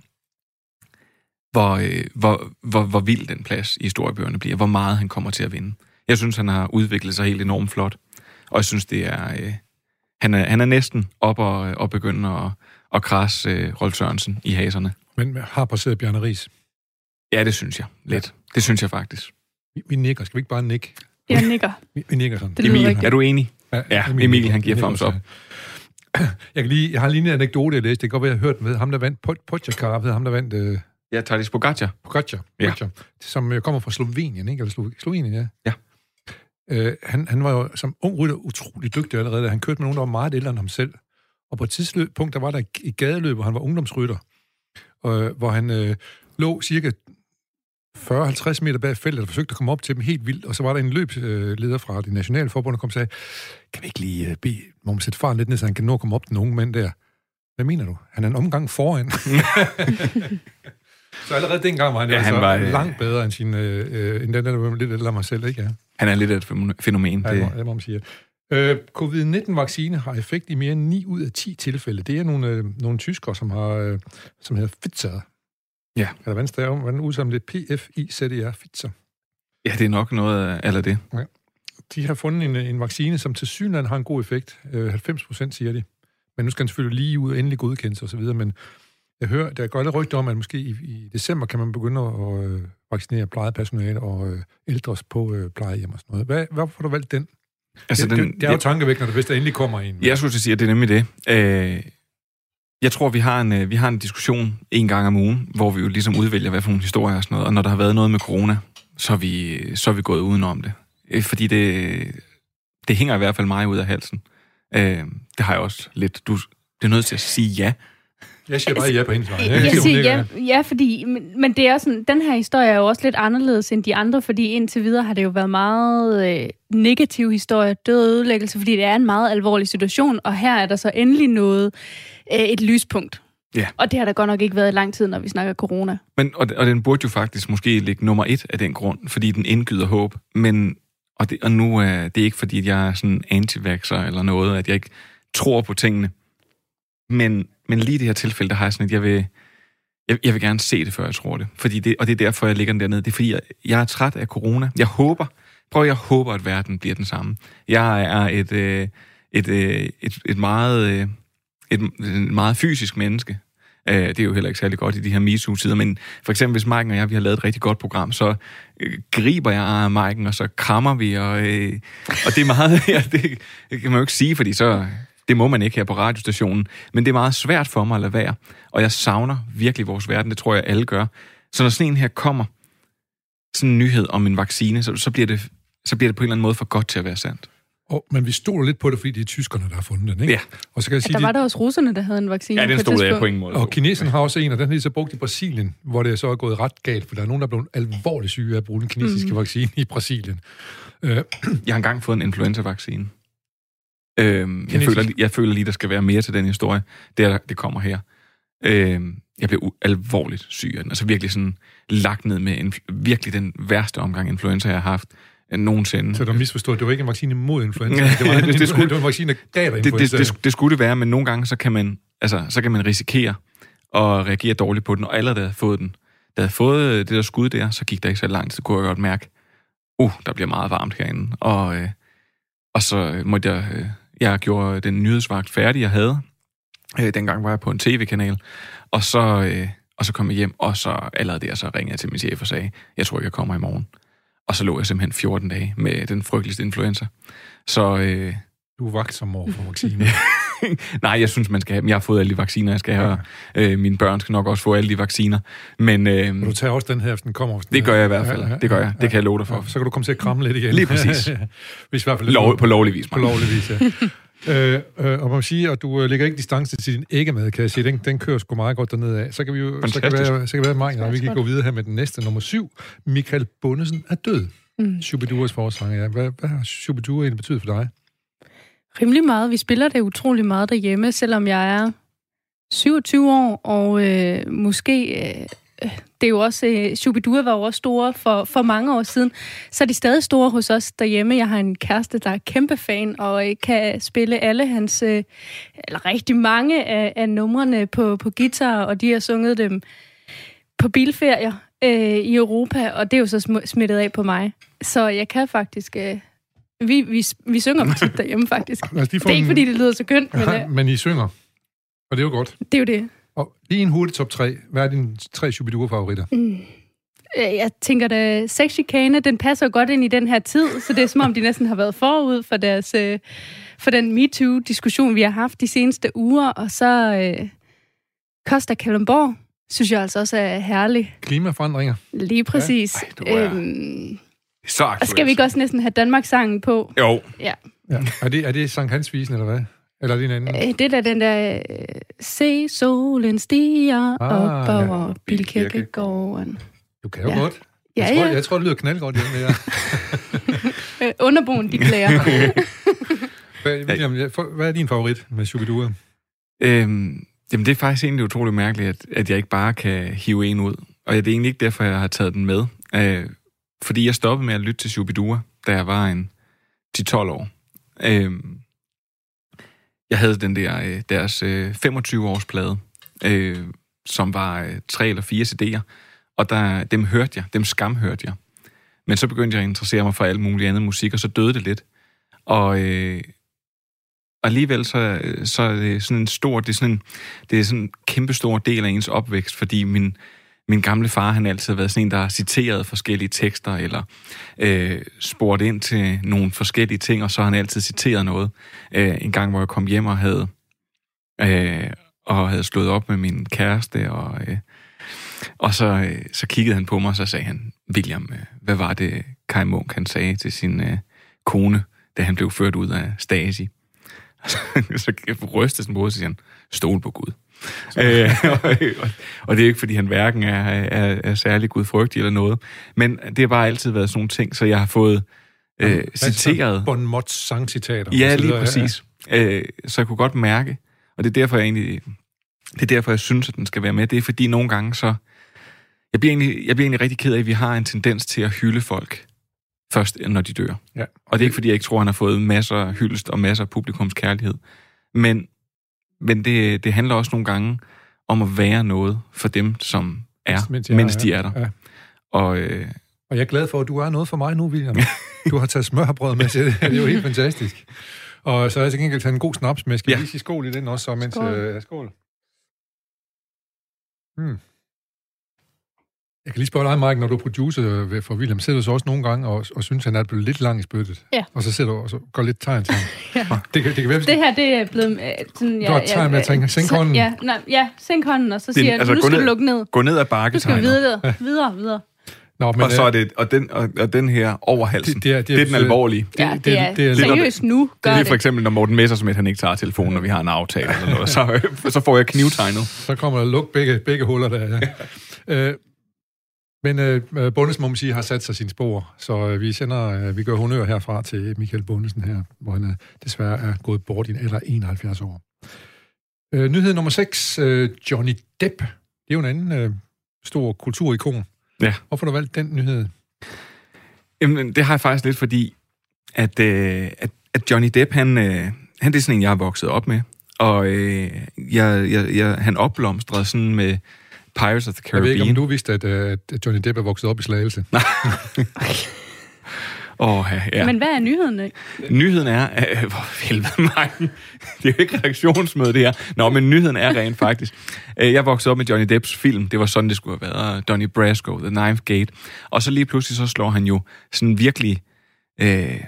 hvor, øh, hvor, hvor, hvor vild den plads i historiebøgerne bliver, hvor meget han kommer til at vinde. Jeg synes, han har udviklet sig helt enormt flot, og jeg synes, det er, øh, han, er han er næsten op og, og begynde at, at krasse øh, Rolf Sørensen i haserne. Men har passeret Bjarne Ries? Ja, det synes jeg. Lidt. Ja. Det synes jeg faktisk. Vi, vi nikker. Skal vi ikke bare nikke? Jeg nikker. Vi, vi nikker sådan. Det Emil, rigtigt. er du enig? Ja, ja Emil, Emil han giver thumbs op. Jeg, kan lige, jeg har lige en anekdote, jeg læste. Det kan godt være, jeg har hørt med ham, der vandt Pogacar, ham, der vandt... Øh, ja, Tadej Pogacar. Pogacar, Pogacar ja. som øh, kommer fra Slovenien, ikke? Eller Slo- Slovenien, ja. Ja. Øh, han, han var jo som ung rytter utrolig dygtig allerede. Han kørte med nogen, der var meget ældre end ham selv. Og på et tidspunkt, der var der et gadeløb, hvor han var ungdomsrytter, øh, hvor han øh, lå cirka 40-50 meter bag feltet og forsøgte at komme op til dem helt vildt. Og så var der en løbsleder fra det nationale forbund, der kom og sagde, kan vi ikke lige uh, bede, må man sætte faren lidt ned, så han kan nå at komme op den unge mand der? Hvad mener du? Han er en omgang foran. så allerede dengang var han, ja, altså han var, øh... langt bedre end, sin, øh, øh, end den der lidt ældre mig selv, ikke? Ja. Han er lidt et fænomen. Ja, det, må, det må man sige. Øh, Covid-19-vaccine har effekt i mere end 9 ud af 10 tilfælde. Det er nogle, øh, nogle tyskere, som har, øh, som hedder Pfizer. Ja. Eller hvordan staver hvordan udsamler det? P-F-I-Z-E-R, Pfizer. Ja, det er nok noget af eller det. Ja. De har fundet en, en vaccine, som til synligheden har en god effekt. Øh, 90 procent siger de. Men nu skal den selvfølgelig lige ud og endelig godkendes osv., men jeg hører, der går lidt rygter om, at måske i, i december kan man begynde at øh, vaccinere plejepersonale og øh, ældres på øh, plejehjem og sådan noget. Hvad, hvorfor har du valgt den? Altså, det, den, det, det er jo tankevækkende, hvis der endelig kommer en. Jeg skulle sige, at det er nemlig det. Øh, jeg tror, vi har, en, øh, vi har en diskussion en gang om ugen, hvor vi jo ligesom udvælger, hvad for nogle historier og sådan noget. Og når der har været noget med corona, så er vi, så er vi gået udenom det. Øh, fordi det, det hænger i hvert fald mig ud af halsen. Øh, det har jeg også lidt. Du, det er nødt til at sige ja. Jeg siger bare ja på hendes vej. Jeg, jeg siger ja, ja, fordi, men, men det er sådan, den her historie er jo også lidt anderledes end de andre, fordi indtil videre har det jo været meget øh, negativ historie, død og ødelæggelse, fordi det er en meget alvorlig situation, og her er der så endelig noget, øh, et lyspunkt. Ja. Og det har der godt nok ikke været i lang tid, når vi snakker corona. Men, og, og den burde jo faktisk måske ligge nummer et af den grund, fordi den indgyder håb. Men, og, det, og nu er det ikke, fordi jeg er sådan anti eller noget, at jeg ikke tror på tingene. Men, men lige i det her tilfælde, der har jeg sådan, at jeg vil, jeg, jeg vil gerne se det, før jeg tror det. Fordi det. Og det er derfor, jeg ligger den dernede. Det er fordi, jeg, jeg er træt af corona. Jeg håber, prøv jeg håber, at verden bliver den samme. Jeg er et, øh, et, øh, et, et meget... Øh, et, et meget fysisk menneske. Øh, det er jo heller ikke særlig godt i de her MeToo-tider, men for eksempel hvis Mike og jeg, vi har lavet et rigtig godt program, så øh, griber jeg af og så krammer vi, og, øh, og det er meget, ja, det, det kan man jo ikke sige, fordi så, det må man ikke her på radiostationen, men det er meget svært for mig at lade være, og jeg savner virkelig vores verden, det tror jeg alle gør. Så når sådan en her kommer, sådan en nyhed om en vaccine, så, så, bliver det, så bliver det på en eller anden måde for godt til at være sandt. Og, men vi stoler lidt på det, fordi det er tyskerne, der har fundet den, ikke? Ja. Og så kan jeg sige, ja, der var der også russerne, der havde en vaccine Ja, den stod jeg på ingen måde. Og kineserne har også en, og den har de så brugt i Brasilien, hvor det så er gået ret galt, for der er nogen, der er blevet alvorligt syge af at bruge den kinesiske mm. vaccine i Brasilien. Uh, jeg har engang fået en influenza-vaccine. Øhm, jeg, føler, jeg føler lige, der skal være mere til den historie. Det, er, det kommer her. Øhm, jeg blev alvorligt syg af den. Altså virkelig sådan lagt ned med en, virkelig den værste omgang influenza, jeg har haft nogensinde. Så du misforstået, det var ikke en vaccine mod influenza, det var en, det, det, skulle, det var en vaccine, der gav dig influenza. Det, det, det, det skulle det være, men nogle gange, så kan man, altså, så kan man risikere at reagere dårligt på den, og allerede havde fået den, da jeg havde fået det der skud der, så gik der ikke så lang tid, kunne jeg godt mærke, uh, der bliver meget varmt herinde. Og, øh, og så måtte jeg, øh, jeg gjorde den nyhedsvagt færdig, jeg havde. Øh, dengang var jeg på en tv-kanal, og så, øh, og så kom jeg hjem, og så allerede der, så ringede jeg til min chef og sagde, jeg tror ikke, jeg kommer i morgen. Og så lå jeg simpelthen 14 dage med den frygteligste influenza. Så... Øh, du er vagt som mor for vacciner. Nej, jeg synes, man skal have Jeg har fået alle de vacciner, jeg skal have. Ja. Øh, mine børn skal nok også få alle de vacciner. Men, øh, Men du tager også den her, hvis den kommer? Hvis den det gør jeg i hvert fald. Ja, ja, det gør jeg. Det kan jeg love dig for. Ja, så kan du komme til at kramme lidt igen. Lige præcis. hvis i hvert fald Lov, på lovlig vis. På lovlig vis, ja. Øh, øh, og man sige, at du øh, lægger ikke distance til din æggemad, kan jeg sige. Den, den kører sgu meget godt dernede af. Så kan vi jo, så kan være, så kan være Mark, vi kan gå videre her med den næste, nummer syv. Michael Bundesen er død. Mm. Shubiduras forsanger, ja. Hvad, hvad har Shubidua egentlig betydet for dig? Rimelig meget. Vi spiller det utrolig meget derhjemme, selvom jeg er 27 år, og øh, måske... Øh, det er jo også, øh, Shubidua var jo også store for, for mange år siden, så er de stadig store hos os derhjemme. Jeg har en kæreste, der er kæmpe fan, og øh, kan spille alle hans, øh, eller rigtig mange af, af numrene på, på guitar, og de har sunget dem på bilferier øh, i Europa, og det er jo så smittet af på mig. Så jeg kan faktisk... Øh, vi, vi, vi synger dem tit derhjemme, faktisk. Altså, de det er ikke, fordi det lyder så kønt, men... Ja, men I synger, og det er jo godt. Det er jo det. Og lige en hurtig top 3. Hvad er dine tre Shubidua-favoritter? Mm. Jeg tænker, at Sexy Kane, den passer godt ind i den her tid, så det er som om, de næsten har været forud for, deres, øh, for den MeToo-diskussion, vi har haft de seneste uger. Og så øh, Costa Kalundborg, synes jeg altså også er herlig. Klimaforandringer. Lige præcis. Ja. Ej, er... øhm, så aktuelt. Skal vi ikke også næsten have Danmarks-sangen på? Jo. Ja. ja. Er, det, er det Sankt Hans-visen, eller hvad? Eller er det en anden? Øh, det er den der, øh, se solen stiger ah, op ja. over Bilkirkegården. Du kan jo ja. godt. Jeg, ja, tror, ja. jeg tror, det lyder knaldgodt hjemme med jer. Underboen, de klæder. hvad, hvad er din favorit med Shubidua? Øhm, Jamen, det er faktisk egentlig utroligt mærkeligt, at, at jeg ikke bare kan hive en ud. Og det er egentlig ikke derfor, jeg har taget den med. Øh, fordi jeg stoppede med at lytte til Shubidua, da jeg var en 10-12 år. Øhm, jeg havde den der, øh, deres øh, 25-års plade, øh, som var øh, tre eller fire CD'er, og der, dem hørte jeg, dem skamhørte jeg. Men så begyndte jeg at interessere mig for alt muligt andet musik, og så døde det lidt. Og, øh, og alligevel så, øh, så er det sådan en stor, det er sådan en, det er sådan en kæmpe stor del af ens opvækst, fordi min, min gamle far, han har altid været sådan en, der har citeret forskellige tekster, eller øh, spurgt ind til nogle forskellige ting, og så har han altid citeret noget. Øh, en gang, hvor jeg kom hjem og havde, øh, og havde slået op med min kæreste, og, øh, og så, øh, så kiggede han på mig, og så sagde han, William, øh, hvad var det, Kai Munk, han sagde til sin øh, kone, da han blev ført ud af Stasi? så rystede sådan på og siger han, stol på Gud. Øh, og, og det er ikke, fordi han hverken er, er, er særlig gudfrygtig eller noget. Men det har bare altid været sådan nogle ting, så jeg har fået øh, citeret... Bon Mots sangcitater. Ja, lige præcis. Ja, ja. Øh, så jeg kunne godt mærke, og det er derfor, jeg egentlig... Det er derfor, jeg synes, at den skal være med. Det er fordi nogle gange så... Jeg bliver egentlig, jeg bliver egentlig rigtig ked af, at vi har en tendens til at hylde folk først, når de dør. Ja. Og det er ikke, fordi jeg ikke tror, han har fået masser af hyldest og masser af publikums kærlighed. Men, men det, det handler også nogle gange om at være noget for dem, som er, mens, de er, mens de er der. Ja. Og, øh, og jeg er glad for, at du er noget for mig nu, William. Du har taget smørbrød med til det. Det er jo helt fantastisk. Og så har jeg til gengæld taget en god snaps med. Skal ja. lige sige skål i den også? Så, mens, skål. Øh, skål. Hmm. Jeg kan lige spørge dig, Mike, når du er producer for William, sidder du så også nogle gange og, og synes, han er blevet lidt lang i spyttet? Ja. Og så sidder du og så går lidt tegn til ham. ja. det, kan, det, kan være, det her, det er blevet... Øh, sådan, ja, du har et tegn med at tænke, sænk hånden. Ja, nej, ja, sænk hånden, og så siger jeg, altså, nu skal ned, du lukke ned. Gå ned ad bakke Du skal videre, ja. videre, videre. Nå, men, og så er det, og den, og, og den her over halsen, det, det, er, det, er, det er den alvorlige. Ja, det, det, er, det er seriøst nu, gør det. er for eksempel, når Morten Messersmith, han ikke tager telefonen, når vi har en aftale eller noget, så, så får jeg knivtegnet. Så kommer der luk begge, begge huller der, ja. øh, men øh, Bundes, må man sige, har sat sig sine spor, så øh, vi sender, øh, vi gør honør herfra til Michael Bundesen her, hvor han øh, desværre er gået bort i en alder 71 år. Øh, nyhed nummer 6, øh, Johnny Depp. Det er jo en anden øh, stor kulturikon. Ja. Hvorfor har du valgt den nyhed? Jamen, det har jeg faktisk lidt, fordi at, øh, at, at Johnny Depp, han, øh, han det er sådan en, jeg har vokset op med. Og øh, jeg, jeg, jeg, han opblomstrede sådan med Pirates of the Caribbean. Jeg ved ikke, om du vidste, at, øh, at Johnny Depp er vokset op i Slagelse. Nej. Oh, ja, ja. Men hvad er nyheden? Nyheden er... Øh, hvor helvede mig. Det er jo ikke redaktionsmøde, det her. Nå, men nyheden er rent faktisk. Øh, jeg voksede op med Johnny Depps film. Det var sådan, det skulle have været. Donnie Brasco, The Ninth Gate. Og så lige pludselig, så slår han jo sådan virkelig... Øh,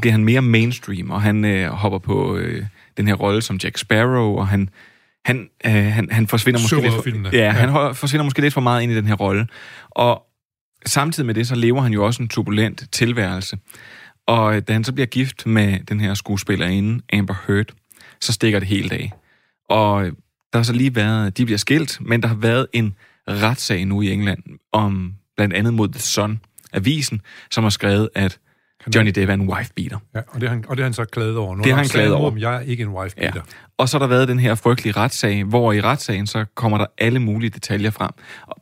bliver han mere mainstream, og han øh, hopper på øh, den her rolle som Jack Sparrow, og han han, øh, han, han forsvinder måske lidt for, ja, ja, han forsvinder måske lidt for meget ind i den her rolle. Og samtidig med det, så lever han jo også en turbulent tilværelse. Og da han så bliver gift med den her skuespillerinde, Amber Heard, så stikker det helt af. Og der har så lige været, de bliver skilt, men der har været en retssag nu i England om blandt andet mod The Sun, avisen, som har skrevet, at Johnny Depp er en wife-beater. Ja, og det, har han, og det har han så klaget over. Nu det har han klaget over. Om, jeg er ikke en wife-beater. Ja. Og så har der været den her frygtelige retssag, hvor i retssagen så kommer der alle mulige detaljer frem.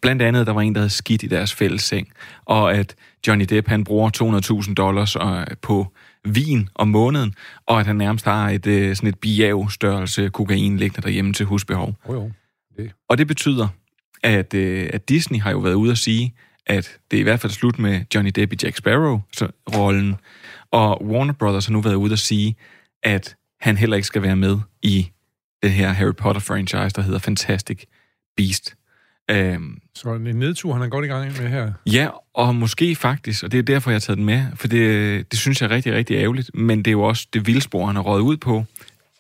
Blandt andet, der var en, der havde skidt i deres fælles seng, og at Johnny Depp han bruger 200.000 dollars øh, på vin om måneden, og at han nærmest har et, øh, sådan et biav-størrelse kokain liggende derhjemme til husbehov. Oh, jo. Det. Og det betyder, at, øh, at Disney har jo været ude at sige, at det er i hvert fald slut med Johnny Depp i Jack Sparrow-rollen, og Warner Brothers har nu været ude at sige, at han heller ikke skal være med i det her Harry Potter-franchise, der hedder Fantastic Beast. Um, så en nedtur, han er godt i gang med her. Ja, og måske faktisk, og det er derfor, jeg har taget den med, for det, det synes jeg er rigtig, rigtig ærgerligt, men det er jo også det vildspor, han har røget ud på.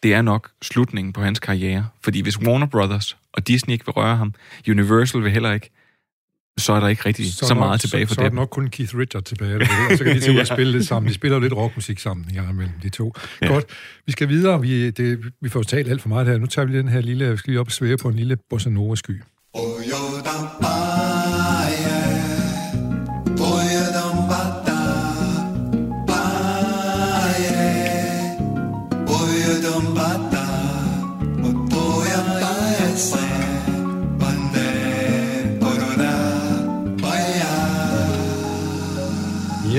Det er nok slutningen på hans karriere. Fordi hvis Warner Brothers og Disney ikke vil røre ham, Universal vil heller ikke, så er der ikke rigtig så, så meget nok, tilbage for så, dem. Så er der nok kun Keith Richards tilbage, og så kan de til at spille lidt sammen. De spiller jo lidt rockmusik sammen i gang imellem de to. Ja. Godt, vi skal videre. Vi, det, vi får talt alt for meget her. Nu tager vi den her lille, vi skal lige op og svære på en lille bossa nova sky. Oh,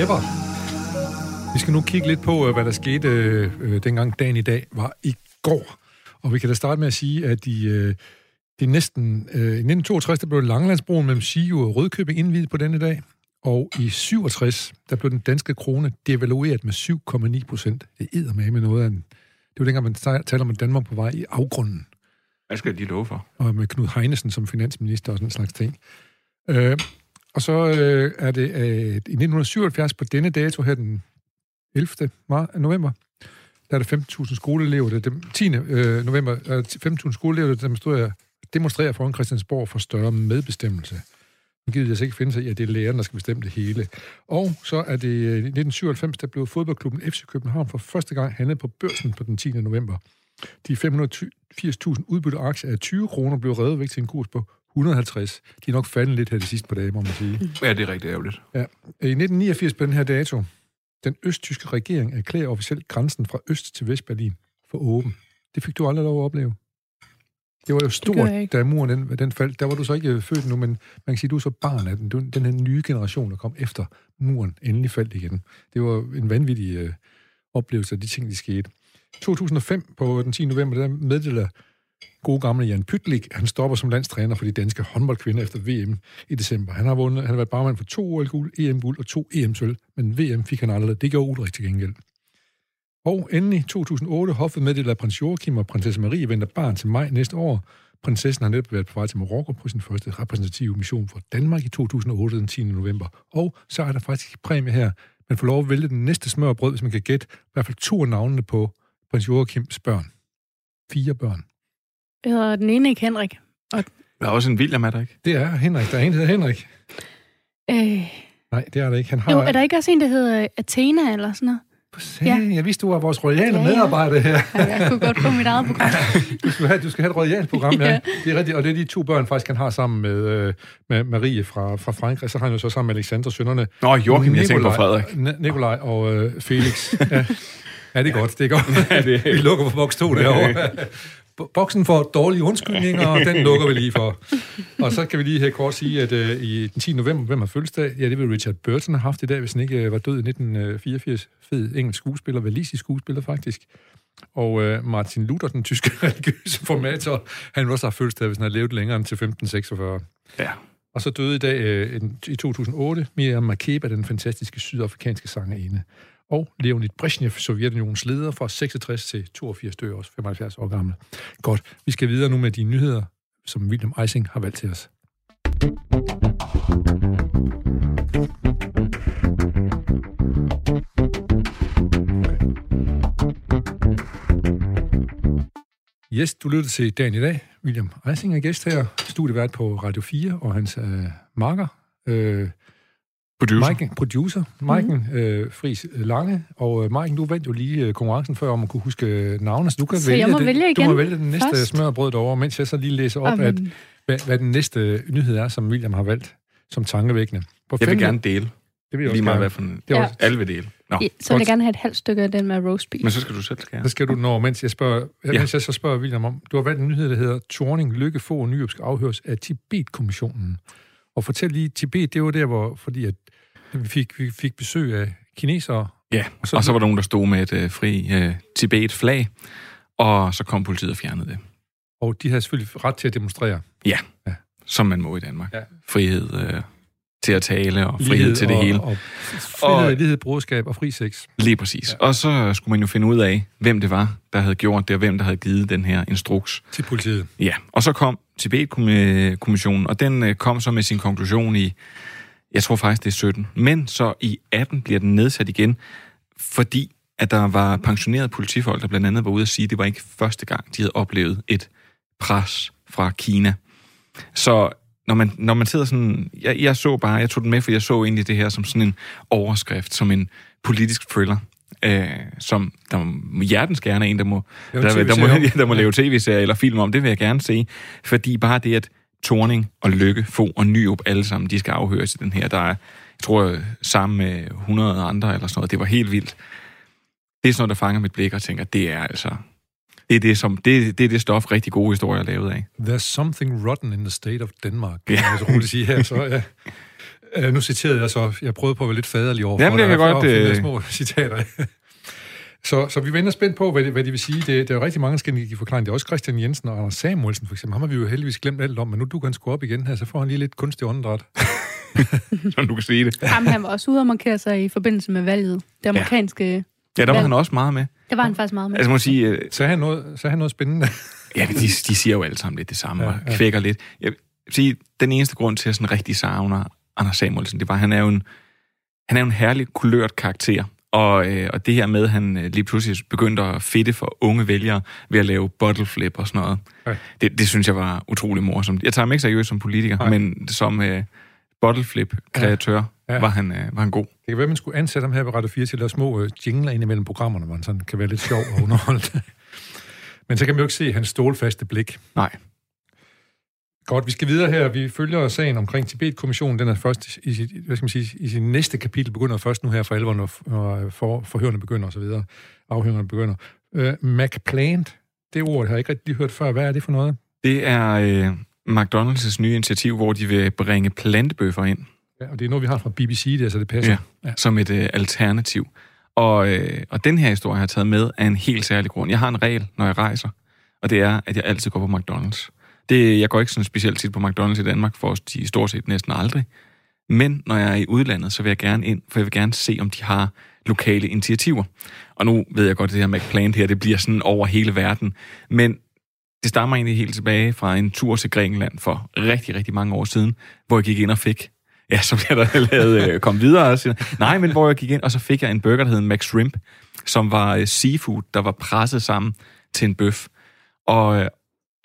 Jepper. Vi skal nu kigge lidt på, øh, hvad der skete øh, dengang dagen i dag var i går. Og vi kan da starte med at sige, at i, øh, det næsten, øh, i 1962 der blev Langelandsbroen mellem Sigeå og Rødkøbing indvidet på denne dag. Og i 67, der blev den danske krone devalueret med 7,9 procent. Det er med med noget af en... Det var dengang, man taler om Danmark på vej i afgrunden. Hvad skal de love for? Og med Knud Heinesen som finansminister og sådan en slags ting. Øh, og så øh, er det øh, i 1977 på denne dato her den 11. november, der er der 15.000 skoleelever, der, dem, 10. Øh, november, øh, er 15.000 skoleelever, der demonstrerer, demonstrerer foran Christiansborg for større medbestemmelse. Nu gider jeg altså ikke finde sig i, at det er lærerne, der skal bestemme det hele. Og så er det øh, i 1997, der blev fodboldklubben FC København for første gang handlet på børsen på den 10. november. De 580.000 udbytte aktier af 20 kroner blev reddet væk til en kurs på 150. De er nok faldet lidt her de sidste par dage, må man sige. Ja, det er rigtig ærgerligt. Ja. I 1989 på den her dato, den østtyske regering erklærer officielt grænsen fra Øst til Vestberlin for åben. Det fik du aldrig lov at opleve. Det var jo stort, da muren den, den faldt. Der var du så ikke født nu, men man kan sige, du er så barn af den, du, den her nye generation, der kom efter muren endelig faldt igen. Det var en vanvittig øh, oplevelse af de ting, der skete. 2005 på den 10. november, der meddeler gode gamle Jan Pytlik, han stopper som landstræner for de danske håndboldkvinder efter VM i december. Han har, vundet, han har været bagmand for to OL-guld, EM-guld og to EM-sølv, men VM fik han aldrig. Det gjorde Ulrik til gengæld. Og endelig 2008, hoffet meddeler, at prins Joachim og prinsesse Marie venter barn til maj næste år. Prinsessen har netop været på vej til Marokko på sin første repræsentative mission for Danmark i 2008, den 10. november. Og så er der faktisk præmie her. Man får lov at vælge den næste smørbrød, hvis man kan gætte i hvert fald to af navnene på prins Joachims børn. Fire børn. Hedder den ene ikke Henrik? Og... Der er også en William, er der ikke? Det er Henrik. Der er en, der hedder Henrik. Øh... Nej, det er der ikke. Han har... Jo, er der ikke også en, der hedder Athena eller sådan noget? Ja. Jeg vidste, du var vores royale ja, ja. medarbejder her. Ja, jeg kunne godt få mit eget program. du, skal have, du skal have et royalt program, ja. ja. Det er rigtigt, og det er de to børn, faktisk, han har sammen med, øh, med Marie fra, fra Frankrig. Så har han jo så sammen med Alexander, sønnerne. Nå, Joachim, jeg tænker på Frederik. Nikolaj og øh, Felix. Ja. ja, det er godt, det er godt. Ja, det er... Vi lukker på boks 2 derovre. Boksen for dårlige undskyldninger, og den lukker vi lige for. Og så kan vi lige her kort sige, at uh, i den 10. november, hvem har fødselsdag? Ja, det vil Richard Burton have haft i dag, hvis han ikke uh, var død i 1984. Fed engelsk skuespiller, valisisk skuespiller faktisk. Og uh, Martin Luther, den tyske religiøse formator, han også har fødselsdag, hvis han har levet længere end til 1546. Ja. Og så døde i dag uh, i 2008 Miriam Makeba, den fantastiske sydafrikanske sangerinde og Leonid Brezhnev, Sovjetunionens leder, fra 66 til 82 døde, også 75 år gammel. Godt, vi skal videre nu med de nyheder, som William Eising har valgt til os. Yes, du lytter til dagen i dag. William Eising er gæst her, studievært på Radio 4, og hans øh, marker, øh, Producer. Maiken, producer. Maiken mm-hmm. øh, Friis Lange. Og øh, Maiken, du vandt jo lige øh, konkurrencen før om at kunne huske øh, navne, så du kan så vælge, jeg må det. vælge igen du må vælge den næste først. smørbrød derovre, mens jeg så lige læser op, at, hvad, hvad den næste nyhed er, som William har valgt som tankevækkende. På jeg vil gerne dele. Det vil jeg lige meget, hvad for en... Det ja. alle vil dele. Nå. Ja, så vil jeg gerne have et halvt stykke af den med roast beef. Men så skal du selv skære. Så skal du, når, mens jeg, spørger, ja. mens jeg så spørger William om, du har valgt en nyhed, der hedder Torning Lykke få og Nyrup skal afhøres af Tibet-kommissionen. Og fortæl lige, Tibet, det var der, hvor, fordi at vi fik, vi fik besøg af kinesere. Ja, og så, og så var der nogen, der stod med et uh, fri uh, Tibet-flag, og så kom politiet og fjernede det. Og de havde selvfølgelig ret til at demonstrere. Ja, ja. som man må i Danmark. Ja. Frihed uh, til at tale, og frihed lighed til det og, hele. Og frihed, og, lighed, broderskab og fri sex. Lige præcis. Ja. Og så skulle man jo finde ud af, hvem det var, der havde gjort det, og hvem der havde givet den her instruks. Til politiet. Ja, og så kom Tibet-kommissionen, og den kom så med sin konklusion i jeg tror faktisk, det er 17. Men så i 18 bliver den nedsat igen, fordi at der var pensionerede politifolk, der blandt andet var ude at sige, at det var ikke første gang, de havde oplevet et pres fra Kina. Så når man, når man sidder sådan... Jeg, jeg så bare, jeg tog den med, for jeg så egentlig det her som sådan en overskrift, som en politisk thriller, øh, som der hjertens gerne er en, der må, der, der, der, må, der må lave tv-serier eller film om. Det vil jeg gerne se. Fordi bare det, at Torning og Lykke, Fo og Nyrup, alle sammen, de skal afhøres i den her. Der er, jeg tror, sammen med 100 andre eller sådan noget. Det var helt vildt. Det er sådan noget, der fanger mit blik og tænker, det er altså... Det er det, som, det, det, er det stof, rigtig gode historier er lavet af. There's something rotten in the state of Denmark, kan ja. jeg så roligt sige her. Så, ja. Uh, nu citerede jeg så, jeg prøvede på at være lidt faderlig over Jamen, det kan godt... Uh... små citater. Så, så vi vender spændt på, hvad det, hvad det vil sige. Det, der er jo rigtig mange, skal give forklaring. Det er også Christian Jensen og Anders Samuelsen, for eksempel. Ham har vi jo heldigvis glemt alt om, men nu du kan skrue op igen her, så får han lige lidt kunstig åndedræt. Som du kan sige det. Jamen, han var også ude og markere sig i forbindelse med valget. Det amerikanske ja. Ja, der var valg. han også meget med. Der var han faktisk meget med. Altså, må sige, uh... så, han noget, så han noget spændende. ja, de, de siger jo alle sammen lidt det samme, ja, og ja. kvækker lidt. Jeg vil sige, den eneste grund til, at jeg sådan rigtig savner Anders Samuelsen, det var, at han er jo en, han er jo en herlig kulørt karakter. Og, øh, og det her med, at han øh, lige pludselig begyndte at fedte for unge vælgere ved at lave bottle flip og sådan noget, okay. det, det synes jeg var utrolig morsomt. Jeg tager ham ikke seriøst som politiker, okay. men som øh, bottle flip kreatør ja. Ja. Var, han, øh, var han god. Det kan være, man skulle ansætte ham her på Radio 4 til at lave små øh, jingler ind imellem programmerne, hvor han sådan kan være lidt sjov og underholdt. Men så kan man jo ikke se hans stålfaste blik. Nej. Godt, vi skal videre her. Vi følger sagen omkring Tibet-kommissionen. Den er først i sit, hvad skal man sige, i sin næste kapitel, begynder først nu her for alvor, når, for, forhørende begynder osv. Afhørende begynder. Uh, McPlant, det ord har jeg ikke rigtig lige hørt før. Hvad er det for noget? Det er øh, McDonald's nye initiativ, hvor de vil bringe plantebøffer ind. Ja, og det er noget, vi har fra BBC, det, så det passer. Ja, ja. som et øh, alternativ. Og, øh, og den her historie har jeg taget med af en helt særlig grund. Jeg har en regel, når jeg rejser, og det er, at jeg altid går på McDonald's. Det, jeg går ikke sådan specielt tit på McDonald's i Danmark, for de stort set næsten aldrig. Men når jeg er i udlandet, så vil jeg gerne ind, for jeg vil gerne se, om de har lokale initiativer. Og nu ved jeg godt, at det her McPlant her, det bliver sådan over hele verden. Men det stammer egentlig helt tilbage fra en tur til Grækenland for rigtig, rigtig mange år siden, hvor jeg gik ind og fik Ja, så bliver der lavet, øh, kom videre og siger, nej, men hvor jeg gik ind, og så fik jeg en burger, der hed Max Shrimp, som var øh, seafood, der var presset sammen til en bøf. Og, øh,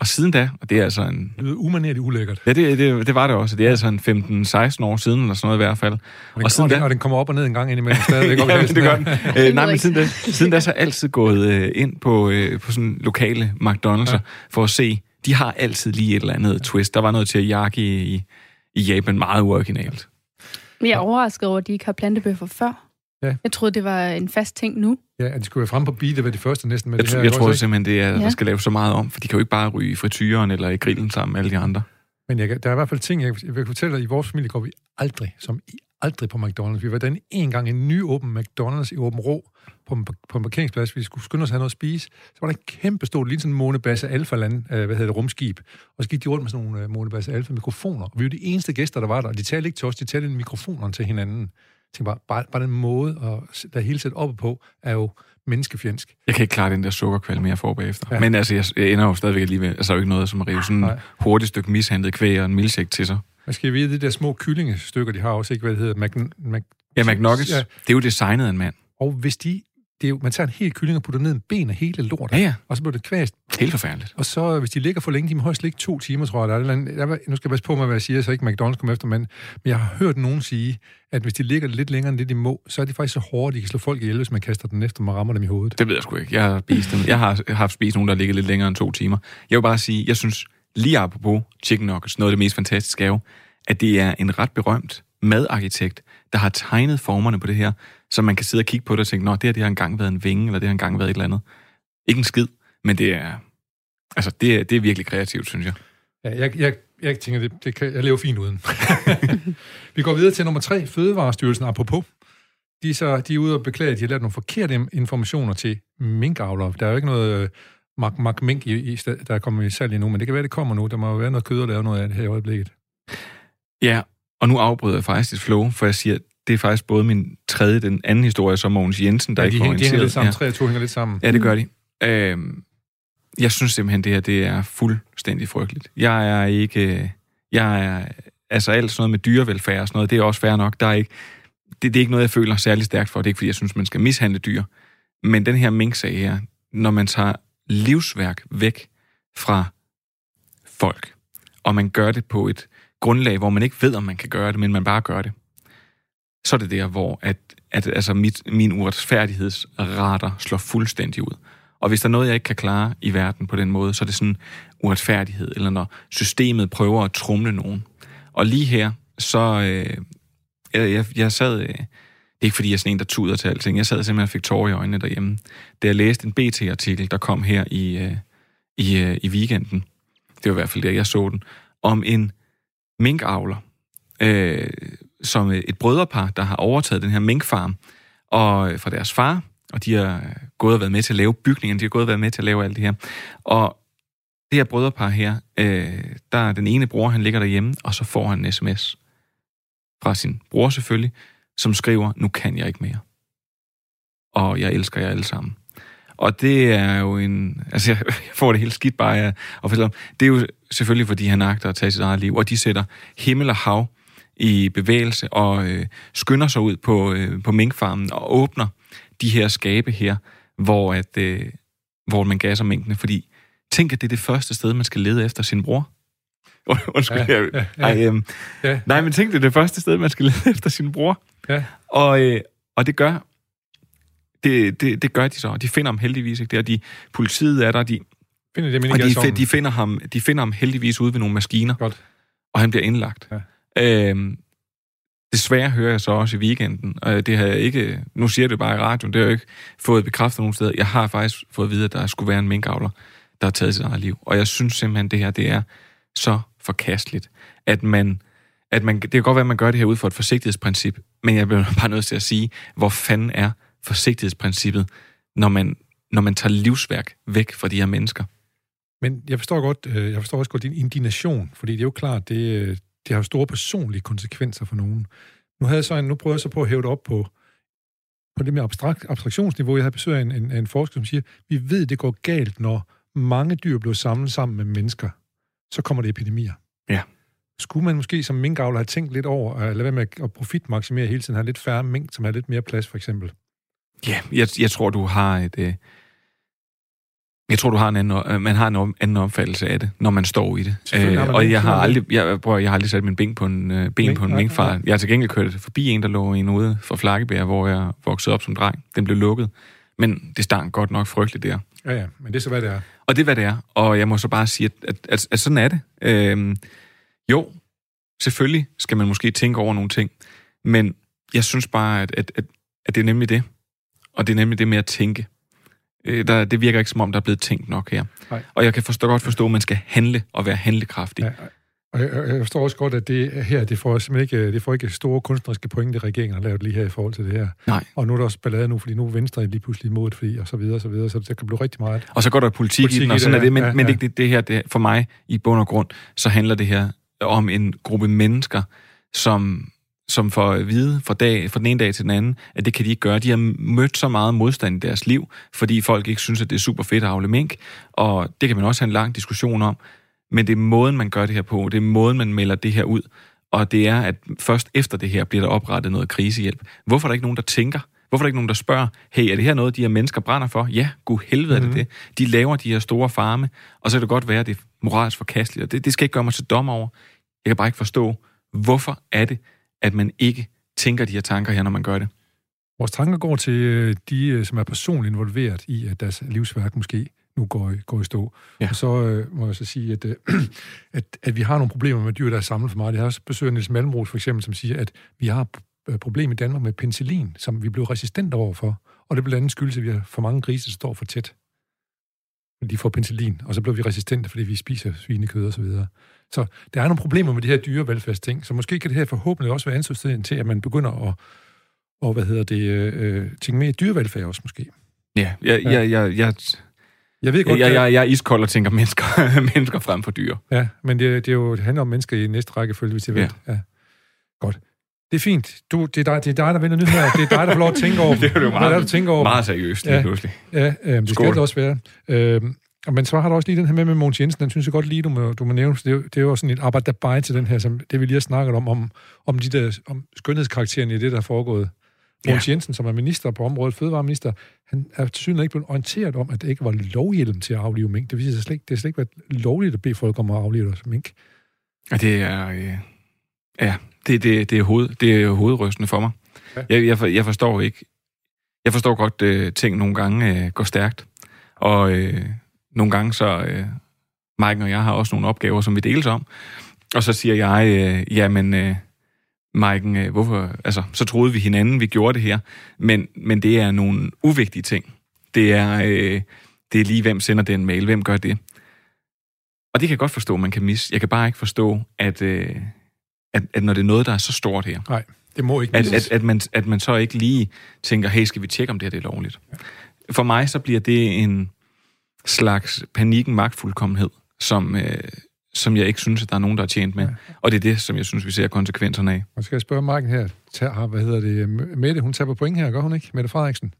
og siden da, og det er altså en... Det er umanerligt ulækkert. Ja, det, det, det var det også. Det er altså en 15-16 år siden, eller sådan noget i hvert fald. Og, den, og, siden da, og den kommer op og ned en gang indimellem stadigvæk. ja, det gør den. øh, nej, men siden da, siden da så er jeg altid gået øh, ind på, øh, på sådan lokale McDonald's ja. for at se, de har altid lige et eller andet twist. Der var noget til at jakke i, i, i Japan, meget originalt. Jeg er overrasket over, at de ikke har plantebøffer før. Ja. Jeg troede, det var en fast ting nu. Ja, at de skulle være frem på beat, det var de første næsten med jeg det her. Jeg tror simpelthen, det er, ja. der skal laves så meget om, for de kan jo ikke bare ryge i frityren eller i grillen sammen med alle de andre. Men jeg, der er i hvert fald ting, jeg, jeg vil fortælle dig, i vores familie går vi aldrig, som i aldrig på McDonald's. Vi var den en gang en ny åben McDonald's i Åben Rå på en, på en parkeringsplads. Vi skulle skynde os at have noget at spise. Så var der en kæmpe stor, lige sådan en Månebasse Alfa land, øh, hvad hedder det, rumskib. Og så gik de rundt med sådan nogle øh, Månebasse Alfa mikrofoner. Og vi var de eneste gæster, der var der. Og de talte ikke til os, de talte mikrofonerne til hinanden. Jeg bare, bare, bare den måde, at, der hele tiden oppe på, er jo menneskefjendsk. Jeg kan ikke klare den der sukkerkvalm mere for bagefter. Ja. Men altså, jeg, jeg ender jo stadigvæk alligevel. Altså, der er jo ikke noget som at rive sådan et hurtigt stykke mishandlet kvæg og en milkshake til sig. Man skal vide, de der små kyllingestykker, de har også ikke, hvad det hedder, Mac, Mac, Ja, McNuggets. Ja. Det er jo designet af en mand. Og hvis de det er jo, man tager en hel kylling og putter ned en ben af hele lort, ja, ja. og så bliver det kvæst. Helt forfærdeligt. Og så, hvis de ligger for længe, de må højst ligge to timer, tror jeg. Der er eller andet, nu skal jeg passe på med, hvad jeg siger, så ikke McDonald's kommer efter, men, men jeg har hørt nogen sige, at hvis de ligger lidt længere end det, de må, så er de faktisk så hårde, de kan slå folk ihjel, hvis man kaster den efter, og rammer dem i hovedet. Det ved jeg sgu ikke. Jeg har, spist dem. jeg har haft spist nogen, der ligger lidt længere end to timer. Jeg vil bare sige, jeg synes, lige apropos chicken nuggets, noget af det mest fantastiske er jo, at det er en ret berømt madarkitekt, der har tegnet formerne på det her, så man kan sidde og kigge på det og tænke, nå, det her det har engang været en vinge, eller det har engang været et eller andet. Ikke en skid, men det er, altså, det er, det er virkelig kreativt, synes jeg. Ja, jeg, jeg, jeg tænker, det, det kan, jeg lever fint uden. Vi går videre til nummer tre, Fødevarestyrelsen apropos. De, så, de er ude og beklage, at de har lavet nogle forkerte informationer til minkavlere. Der er jo ikke noget øh, mak, mak mink, i, i, der er kommet i salg endnu, men det kan være, det kommer nu. Der må jo være noget kød at lave noget af det her i øjeblikket. Ja, og nu afbryder jeg faktisk et flow, for jeg siger, det er faktisk både min tredje, den anden historie, som Mogens Jensen, der ja, de ikke hænger, de hænger lidt sammen. Ja. Tre og to hænger lidt sammen. Ja, det gør de. Øhm, jeg synes simpelthen, det her det er fuldstændig frygteligt. Jeg er ikke... Jeg er... Altså alt sådan noget med dyrevelfærd og sådan noget, det er også fair nok. Der er ikke, det, det er ikke noget, jeg føler særlig stærkt for. Det er ikke, fordi jeg synes, man skal mishandle dyr. Men den her mink-sag her, når man tager livsværk væk fra folk, og man gør det på et grundlag, hvor man ikke ved, om man kan gøre det, men man bare gør det, så er det der, hvor at, at altså mit, min uretfærdighedsrater slår fuldstændig ud. Og hvis der er noget, jeg ikke kan klare i verden på den måde, så er det sådan uretfærdighed, eller når systemet prøver at trumle nogen. Og lige her, så... Øh, jeg, jeg, sad... Øh, det er ikke, fordi jeg er sådan en, der tuder til alting. Jeg sad simpelthen og fik tårer i øjnene derhjemme, da jeg læste en BT-artikel, der kom her i, øh, i, øh, i weekenden. Det var i hvert fald det, jeg så den. Om en minkavler, øh, som øh, et brødrepar, der har overtaget den her minkfarm og øh, fra deres far, og de har gået og været med til at lave bygningen, de har gået og været med til at lave alt det her. Og det her brødrepar her, øh, der er den ene bror, han ligger derhjemme, og så får han en sms fra sin bror selvfølgelig, som skriver, nu kan jeg ikke mere. Og jeg elsker jer alle sammen. Og det er jo en... Altså, jeg får det helt skidt bare at fortælle om. Det er jo selvfølgelig, fordi han agter at tage sit eget liv, og de sætter himmel og hav i bevægelse og øh, skynder sig ud på, øh, på minkfarmen og åbner de her skabe her, hvor, at, øh, hvor man gasser minkene. Fordi tænk, at det er det første sted, man skal lede efter sin bror. Undskyld, ja, ja, ja. Ej, øhm, ja. Nej, men tænk, det er det første sted, man skal lede efter sin bror. Ja. Og, øh, og det gør det, det, det gør de så, og de finder ham heldigvis ikke der. De, politiet er der, de, Finder dem Og de, de, finder ham, de finder ham heldigvis ude ved nogle maskiner, Godt. og han bliver indlagt. Ja. Øhm, desværre hører jeg så også i weekenden, og det har jeg ikke, nu siger jeg det bare i radioen, det har jeg ikke fået bekræftet nogen steder. Jeg har faktisk fået at vide, at der skulle være en minkavler, der har taget sit eget liv. Og jeg synes simpelthen, det her, det er så forkasteligt, at man, at man, det kan godt være, at man gør det her ud for et forsigtighedsprincip, men jeg bliver bare nødt til at sige, hvor fanden er forsigtighedsprincippet, når man, når man tager livsværk væk fra de her mennesker? Men jeg forstår godt, øh, jeg forstår også godt din indignation, fordi det er jo klart, det, øh, det har jo store personlige konsekvenser for nogen. Nu, havde jeg så en, nu prøver jeg så på at hæve det op på, på det med abstrakt, abstraktionsniveau. Jeg har besøgt af en, en, en forsker, som siger, vi ved, det går galt, når mange dyr bliver samlet sammen med mennesker. Så kommer det epidemier. Ja. Skulle man måske som minkavler have tænkt lidt over, at lade være med at profitmaksimere hele tiden, have lidt færre mink, som har lidt mere plads, for eksempel? Ja, jeg, jeg tror, du har et... Øh, jeg tror, du har en anden, øh, man har en anden opfattelse af det, når man står i det. Man og jeg har aldrig, jeg, prøv, jeg har aldrig sat min ben på en, øh, ben Mink, på en minkfar. nej. Jeg har til gengæld kørt forbi en, der lå i en ude for Flakkebær, hvor jeg voksede op som dreng. Den blev lukket. Men det stank godt nok frygteligt der. Ja, ja, men det er så, hvad det er. Og det er, hvad det er. Og jeg må så bare sige, at, at, at, at sådan er det. Øhm, jo, selvfølgelig skal man måske tænke over nogle ting, men jeg synes bare, at, at, at, at det er nemlig det. Og det er nemlig det med at tænke. Øh, der, det virker ikke som om, der er blevet tænkt nok her. Nej. Og jeg kan forstå, godt forstå, at man skal handle og være handlekraftig. Ja, og jeg, jeg forstår også godt, at det her, det får simpelthen ikke, det får ikke store kunstneriske pointe, regeringen har lavet lige her i forhold til det her. Nej. Og nu er der også ballade nu, fordi nu er Venstre lige pludselig imod det, fordi, og så videre, og så videre, så der kan blive rigtig meget. Og så går der politik, Politik i den, og sådan det, er det. Men, ja, men ja. det, det, det her, det, for mig i bund og grund, så handler det her om en gruppe mennesker, som, som får at vide fra, dag, fra den ene dag til den anden, at det kan de ikke gøre. De har mødt så meget modstand i deres liv, fordi folk ikke synes, at det er super fedt at afle mink, og det kan man også have en lang diskussion om. Men det er måden, man gør det her på. Det er måden, man melder det her ud. Og det er, at først efter det her bliver der oprettet noget krisehjælp. Hvorfor er der ikke nogen, der tænker? Hvorfor er der ikke nogen, der spørger, hey, er det her noget, de her mennesker brænder for? Ja, gud helvede er det det. De laver de her store farme, og så kan det godt være, at det er moralsk forkasteligt, og det, det skal ikke gøre mig til dommer over. Jeg kan bare ikke forstå, hvorfor er det, at man ikke tænker de her tanker her, når man gør det. Vores tanker går til øh, de, øh, som er personligt involveret i, at deres livsværk måske nu går, i- går i stå. Ja. Og så øh, må jeg så sige, at, øh, at, at vi har nogle problemer med dyr, der er samlet for meget. Jeg har også besøgt Niels Malmros for eksempel, som siger, at vi har et problem i Danmark med penicillin, som vi blev resistent overfor. Og det blandt andet skyldes, at vi har for mange grise, der står for tæt. De får penicillin, og så bliver vi resistente, fordi vi spiser svinekød og så videre. Så der er nogle problemer med de her dyrevelfærdsting, så måske kan det her forhåbentlig også være ansøgsteden til, at man begynder at, og hvad hedder det, øh, tænke mere dyrevelfærd også måske. Ja, jeg, Ja. jeg, jeg, jeg, Jeg ved godt, jeg, jeg, jeg er iskold og tænker mennesker, mennesker frem for dyr. Ja, men det, det, er jo, det handler om mennesker i næste rækkefølge, hvis jeg ved. Ja. ja. Godt. Det er fint. Du, det, er dig, det er dig, der vender nyheder. Det er dig, der får lov at tænke over. Det er jo meget- er det, du tænker over? Meget seriøst lige Ja. pludselig. Ja, øh, det Skål. skal det også være. Øh, men så har du også lige den her med med Mogens Jensen. Den synes jeg godt lige, du må, du må nævne. Det er, jo, det er jo sådan et arbejde til den her, som det vi lige har snakket om, om, om de der om skønhedskaraktererne i det, der er foregået. Ja. Mogens Jensen, som er minister på området, fødevareminister, han er synligheden ikke blevet orienteret om, at det ikke var lovhjelm til at aflive mink. Det viser sig slet ikke, det er slet ikke været lovligt at bede folk om at aflive deres mink. Og det er... Øh, ja, det, det, det, er hoved, det er hovedrystende for mig. Ja. Jeg, jeg, for- jeg forstår ikke... Jeg forstår godt, øh, ting nogle gange øh, går stærkt. Og øh, nogle gange så... Øh, Mike og jeg har også nogle opgaver, som vi deles om. Og så siger jeg, øh, jamen... Øh, Maiken, øh, hvorfor, altså, så troede vi hinanden, vi gjorde det her, men, men det er nogle uvigtige ting. Det er, øh, det er lige, hvem sender den mail, hvem gør det. Og det kan jeg godt forstå, man kan misse. Jeg kan bare ikke forstå, at, øh, at, at når det er noget, der er så stort her, Nej, det må ikke at, misses. at, at, man, at man så ikke lige tænker, hey, skal vi tjekke, om det her det er lovligt? For mig så bliver det en slags panikken magtfuldkommenhed, som, øh, som jeg ikke synes, at der er nogen, der er tjent med. Og det er det, som jeg synes, vi ser konsekvenserne af. Og skal jeg spørge Marken her, tager, har- hvad hedder det, Mette, hun tager på point her, gør hun ikke? Mette Frederiksen.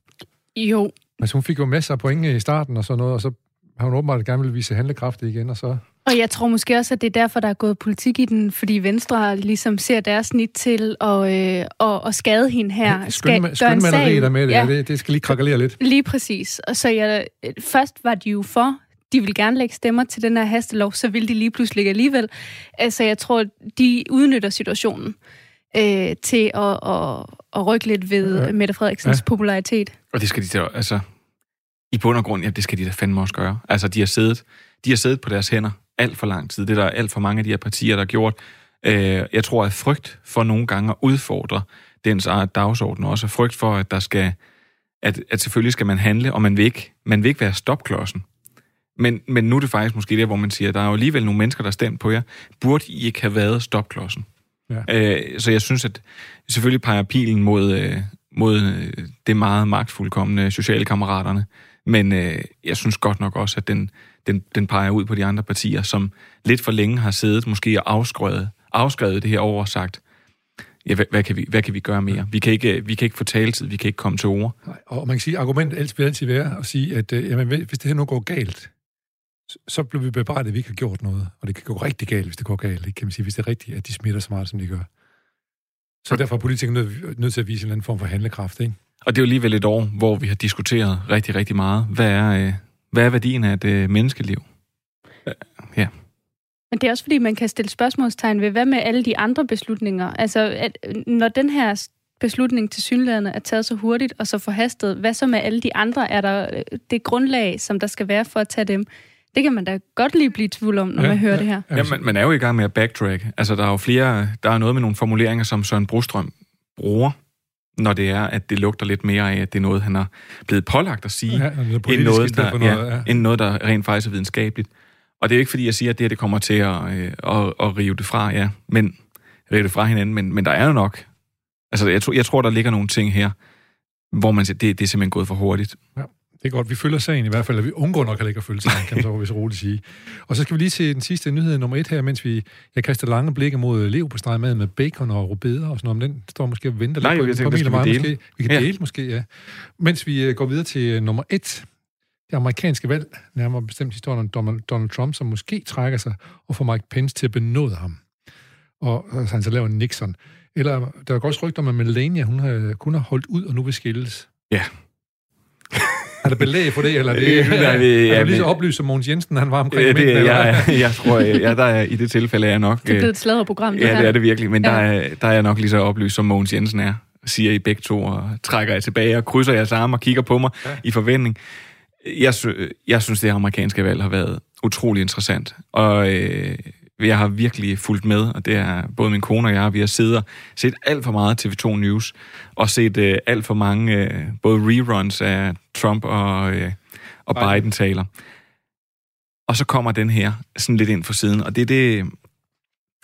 Jo, Altså hun fik jo masser af point i starten og sådan noget, og så har hun åbenbart gerne vil vise handlekraft igen, og så... og jeg tror måske også, at det er derfor, der er gået politik i den, fordi Venstre ligesom ser deres snit til at, øh, at, at skade hende her. En Skønmaleri sag. der med det, ja. Ja, det, det skal lige krakalere lidt. lige præcis. Og så jeg, først var de jo for, de ville gerne lægge stemmer til den her hastelov, så ville de lige pludselig alligevel. Altså, jeg tror, de udnytter situationen øh, til at, at, at rykke lidt ved Ja. Mette Frederiksens ja. popularitet. Og det skal de da, altså, i bund og grund, ja, det skal de da fandme også gøre. Altså, de har siddet de har siddet på deres hænder alt for lang tid. Det er der alt for mange af de her partier, der har gjort. Øh, jeg tror, at frygt for nogle gange at udfordre dens eget dagsorden også, frygt for, at der skal, at, at selvfølgelig skal man handle, og man vil ikke, man vil ikke være stopklodsen. Men, men nu er det faktisk måske det, hvor man siger, at der er jo alligevel nogle mennesker, der stemt på jer. Burde I ikke have været stopklodsen? Ja. Øh, så jeg synes, at selvfølgelig peger pilen mod, øh, mod øh, det meget magtfuldkommende socialkammeraterne, men øh, jeg synes godt nok også, at den, den, den peger ud på de andre partier, som lidt for længe har siddet måske og afskrevet, afskrevet det her over og sagt, ja, hvad, hvad, kan vi, hvad kan vi gøre mere? Vi kan ikke, vi kan ikke få taletid, vi kan ikke komme til ord. Nej, og man kan sige, at argumentet altid vil altid være at sige, at øh, jamen, hvis det her nu går galt, så bliver vi bebrejdet, at vi ikke har gjort noget. Og det kan gå rigtig galt, hvis det går galt, ikke? kan man sige, hvis det er rigtigt, at de smitter så meget, som de gør. Så derfor er politikerne nødt, nødt til at vise en eller anden form for handlekraft, ikke? Og det er jo alligevel et år, hvor vi har diskuteret rigtig, rigtig meget. Hvad er, øh, hvad er værdien af et øh, menneskeliv? Ja. Men det er også fordi, man kan stille spørgsmålstegn ved, hvad med alle de andre beslutninger? Altså, at, når den her beslutning til synlæderne er taget så hurtigt og så forhastet, hvad så med alle de andre? Er der øh, det grundlag, som der skal være for at tage dem? Det kan man da godt lige blive i tvivl om, når ja, man hører ja, det her. Ja, man, man er jo i gang med at backtrack. Altså, der er jo flere, der er noget med nogle formuleringer, som Søren Brostrøm bruger, når det er, at det lugter lidt mere af, at det er noget, han har blevet pålagt at sige, ja, end, noget, der, noget, ja. end noget, der rent faktisk er videnskabeligt. Og det er ikke, fordi jeg siger, at det her det kommer til at, øh, at, at rive det fra, ja, men rive det fra hinanden, men, men der er jo nok. Altså, jeg tror, jeg tror, der ligger nogle ting her, hvor man siger, det, det er simpelthen gået for hurtigt. Ja. Det er godt. Vi følger sagen i hvert fald, at vi undgår nok heller ikke at følge sagen, kan man så vist roligt sige. Og så skal vi lige se den sidste nyhed nummer et her, mens vi, jeg kaster lange blikke mod lev på med, med bacon og rubeder og sådan noget. Den står måske og venter Nej, lidt på, tænker, vi meget, dele. Måske. Vi kan ja. dele måske, ja. Mens vi uh, går videre til uh, nummer et, det amerikanske valg, nærmere bestemt historien om Donald, Donald Trump, som måske trækker sig og får Mike Pence til at benåde ham. Og, og så han så laver Nixon. Eller der er også rygter om, at Melania, hun har, kun har holdt ud og nu vil skilles. Ja, er der belæg for det, eller det, er, er, det, er du lige så oplyst som Mogens Jensen, han var omkring det, det, jeg, jeg tror, ja, der er, i det tilfælde er jeg nok... Det er blevet et sladderprogram, det Ja, her. det er det virkelig, men ja. der, er, der er jeg nok lige så oplyst som Mogens Jensen er, siger I begge to, og trækker jeg tilbage og krydser jeres arme og kigger på mig ja. i forventning. Jeg, jeg synes, det amerikanske valg har været utrolig interessant, og øh, jeg har virkelig fulgt med, og det er både min kone og jeg, vi har siddet set alt for meget TV2 News, og set uh, alt for mange, uh, både reruns af Trump og, uh, og Biden. Biden taler. Og så kommer den her sådan lidt ind for siden, og det er det,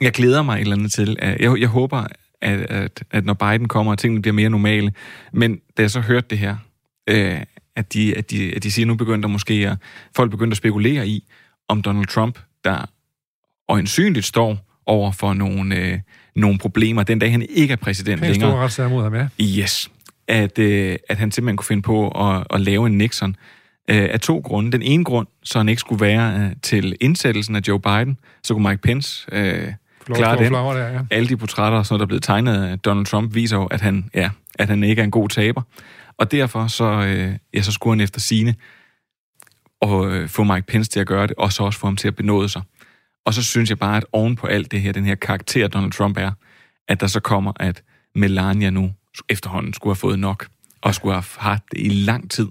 jeg glæder mig et eller andet til. Jeg, jeg håber, at, at, at når Biden kommer, at tingene bliver mere normale. Men da jeg så hørte det her, uh, at, de, at, de, at de siger, at nu begynder måske at, folk begynder at spekulere i, om Donald Trump, der øjensynligt står over for nogle, øh, nogle problemer, den dag han ikke er præsident Pæn længere. Stor mod ham, ja. Yes. At, øh, at han simpelthen kunne finde på at, at lave en Nixon øh, af to grunde. Den ene grund, så han ikke skulle være øh, til indsættelsen af Joe Biden, så kunne Mike Pence øh, klare den. Flower der, ja. Alle de portrætter, som der er blevet tegnet af Donald Trump, viser jo, at han, ja, at han ikke er en god taber. Og derfor så, øh, ja, så skulle han efter sine og øh, få Mike Pence til at gøre det, og så også få ham til at benåde sig. Og så synes jeg bare, at oven på alt det her, den her karakter, Donald Trump er, at der så kommer, at Melania nu efterhånden skulle have fået nok, og skulle have haft det i lang tid.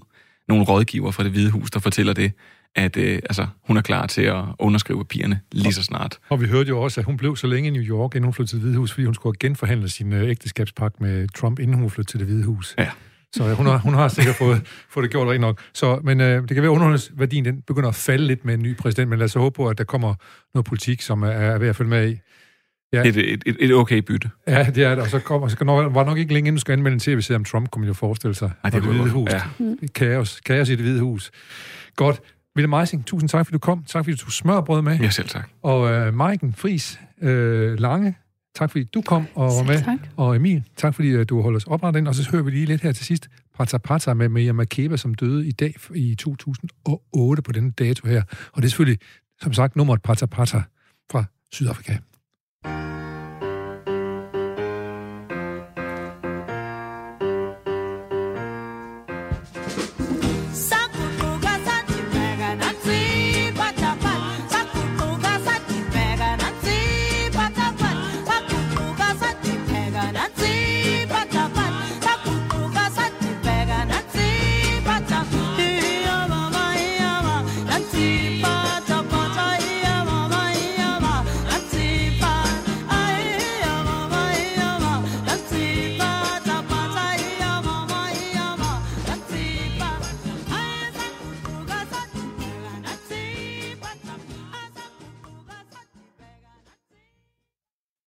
Nogle rådgiver fra det hvide hus, der fortæller det, at øh, altså, hun er klar til at underskrive papirerne lige så snart. Og vi hørte jo også, at hun blev så længe i New York, inden hun flyttede til det hvide hus, fordi hun skulle genforhandle sin øh, ægteskabspagt med Trump, inden hun flyttede til det hvide hus. Ja. Så hun har, hun har sikkert fået, fået det gjort rigtig nok. Så, men øh, det kan være, at underholdningsværdien den begynder at falde lidt med en ny præsident, men lad os håbe på, at der kommer noget politik, som er, er ved at følge med i. Ja. Et, et, et, okay bytte. Ja, det er det. Og så kommer, så nok, var nok ikke længe inden du skal anmelde en tv-serie om Trump, kunne man jo forestille sig. Ej, det, det hvide hus. Ja. Kaos. Kaos i det hvide hus. Godt. Ville Meising, tusind tak, fordi du kom. Tak, fordi du tog smørbrød med. Ja, selv tak. Og øh, Maiken Fris øh, Lange, Tak fordi du kom og var med. Tak. Og Emil, tak fordi øh, du holdt os oprettet. Og så hører vi lige lidt her til sidst. Prata Prata med Mia Makeba, som døde i dag i 2008 på denne dato her. Og det er selvfølgelig, som sagt, nummeret Prata Prata fra Sydafrika.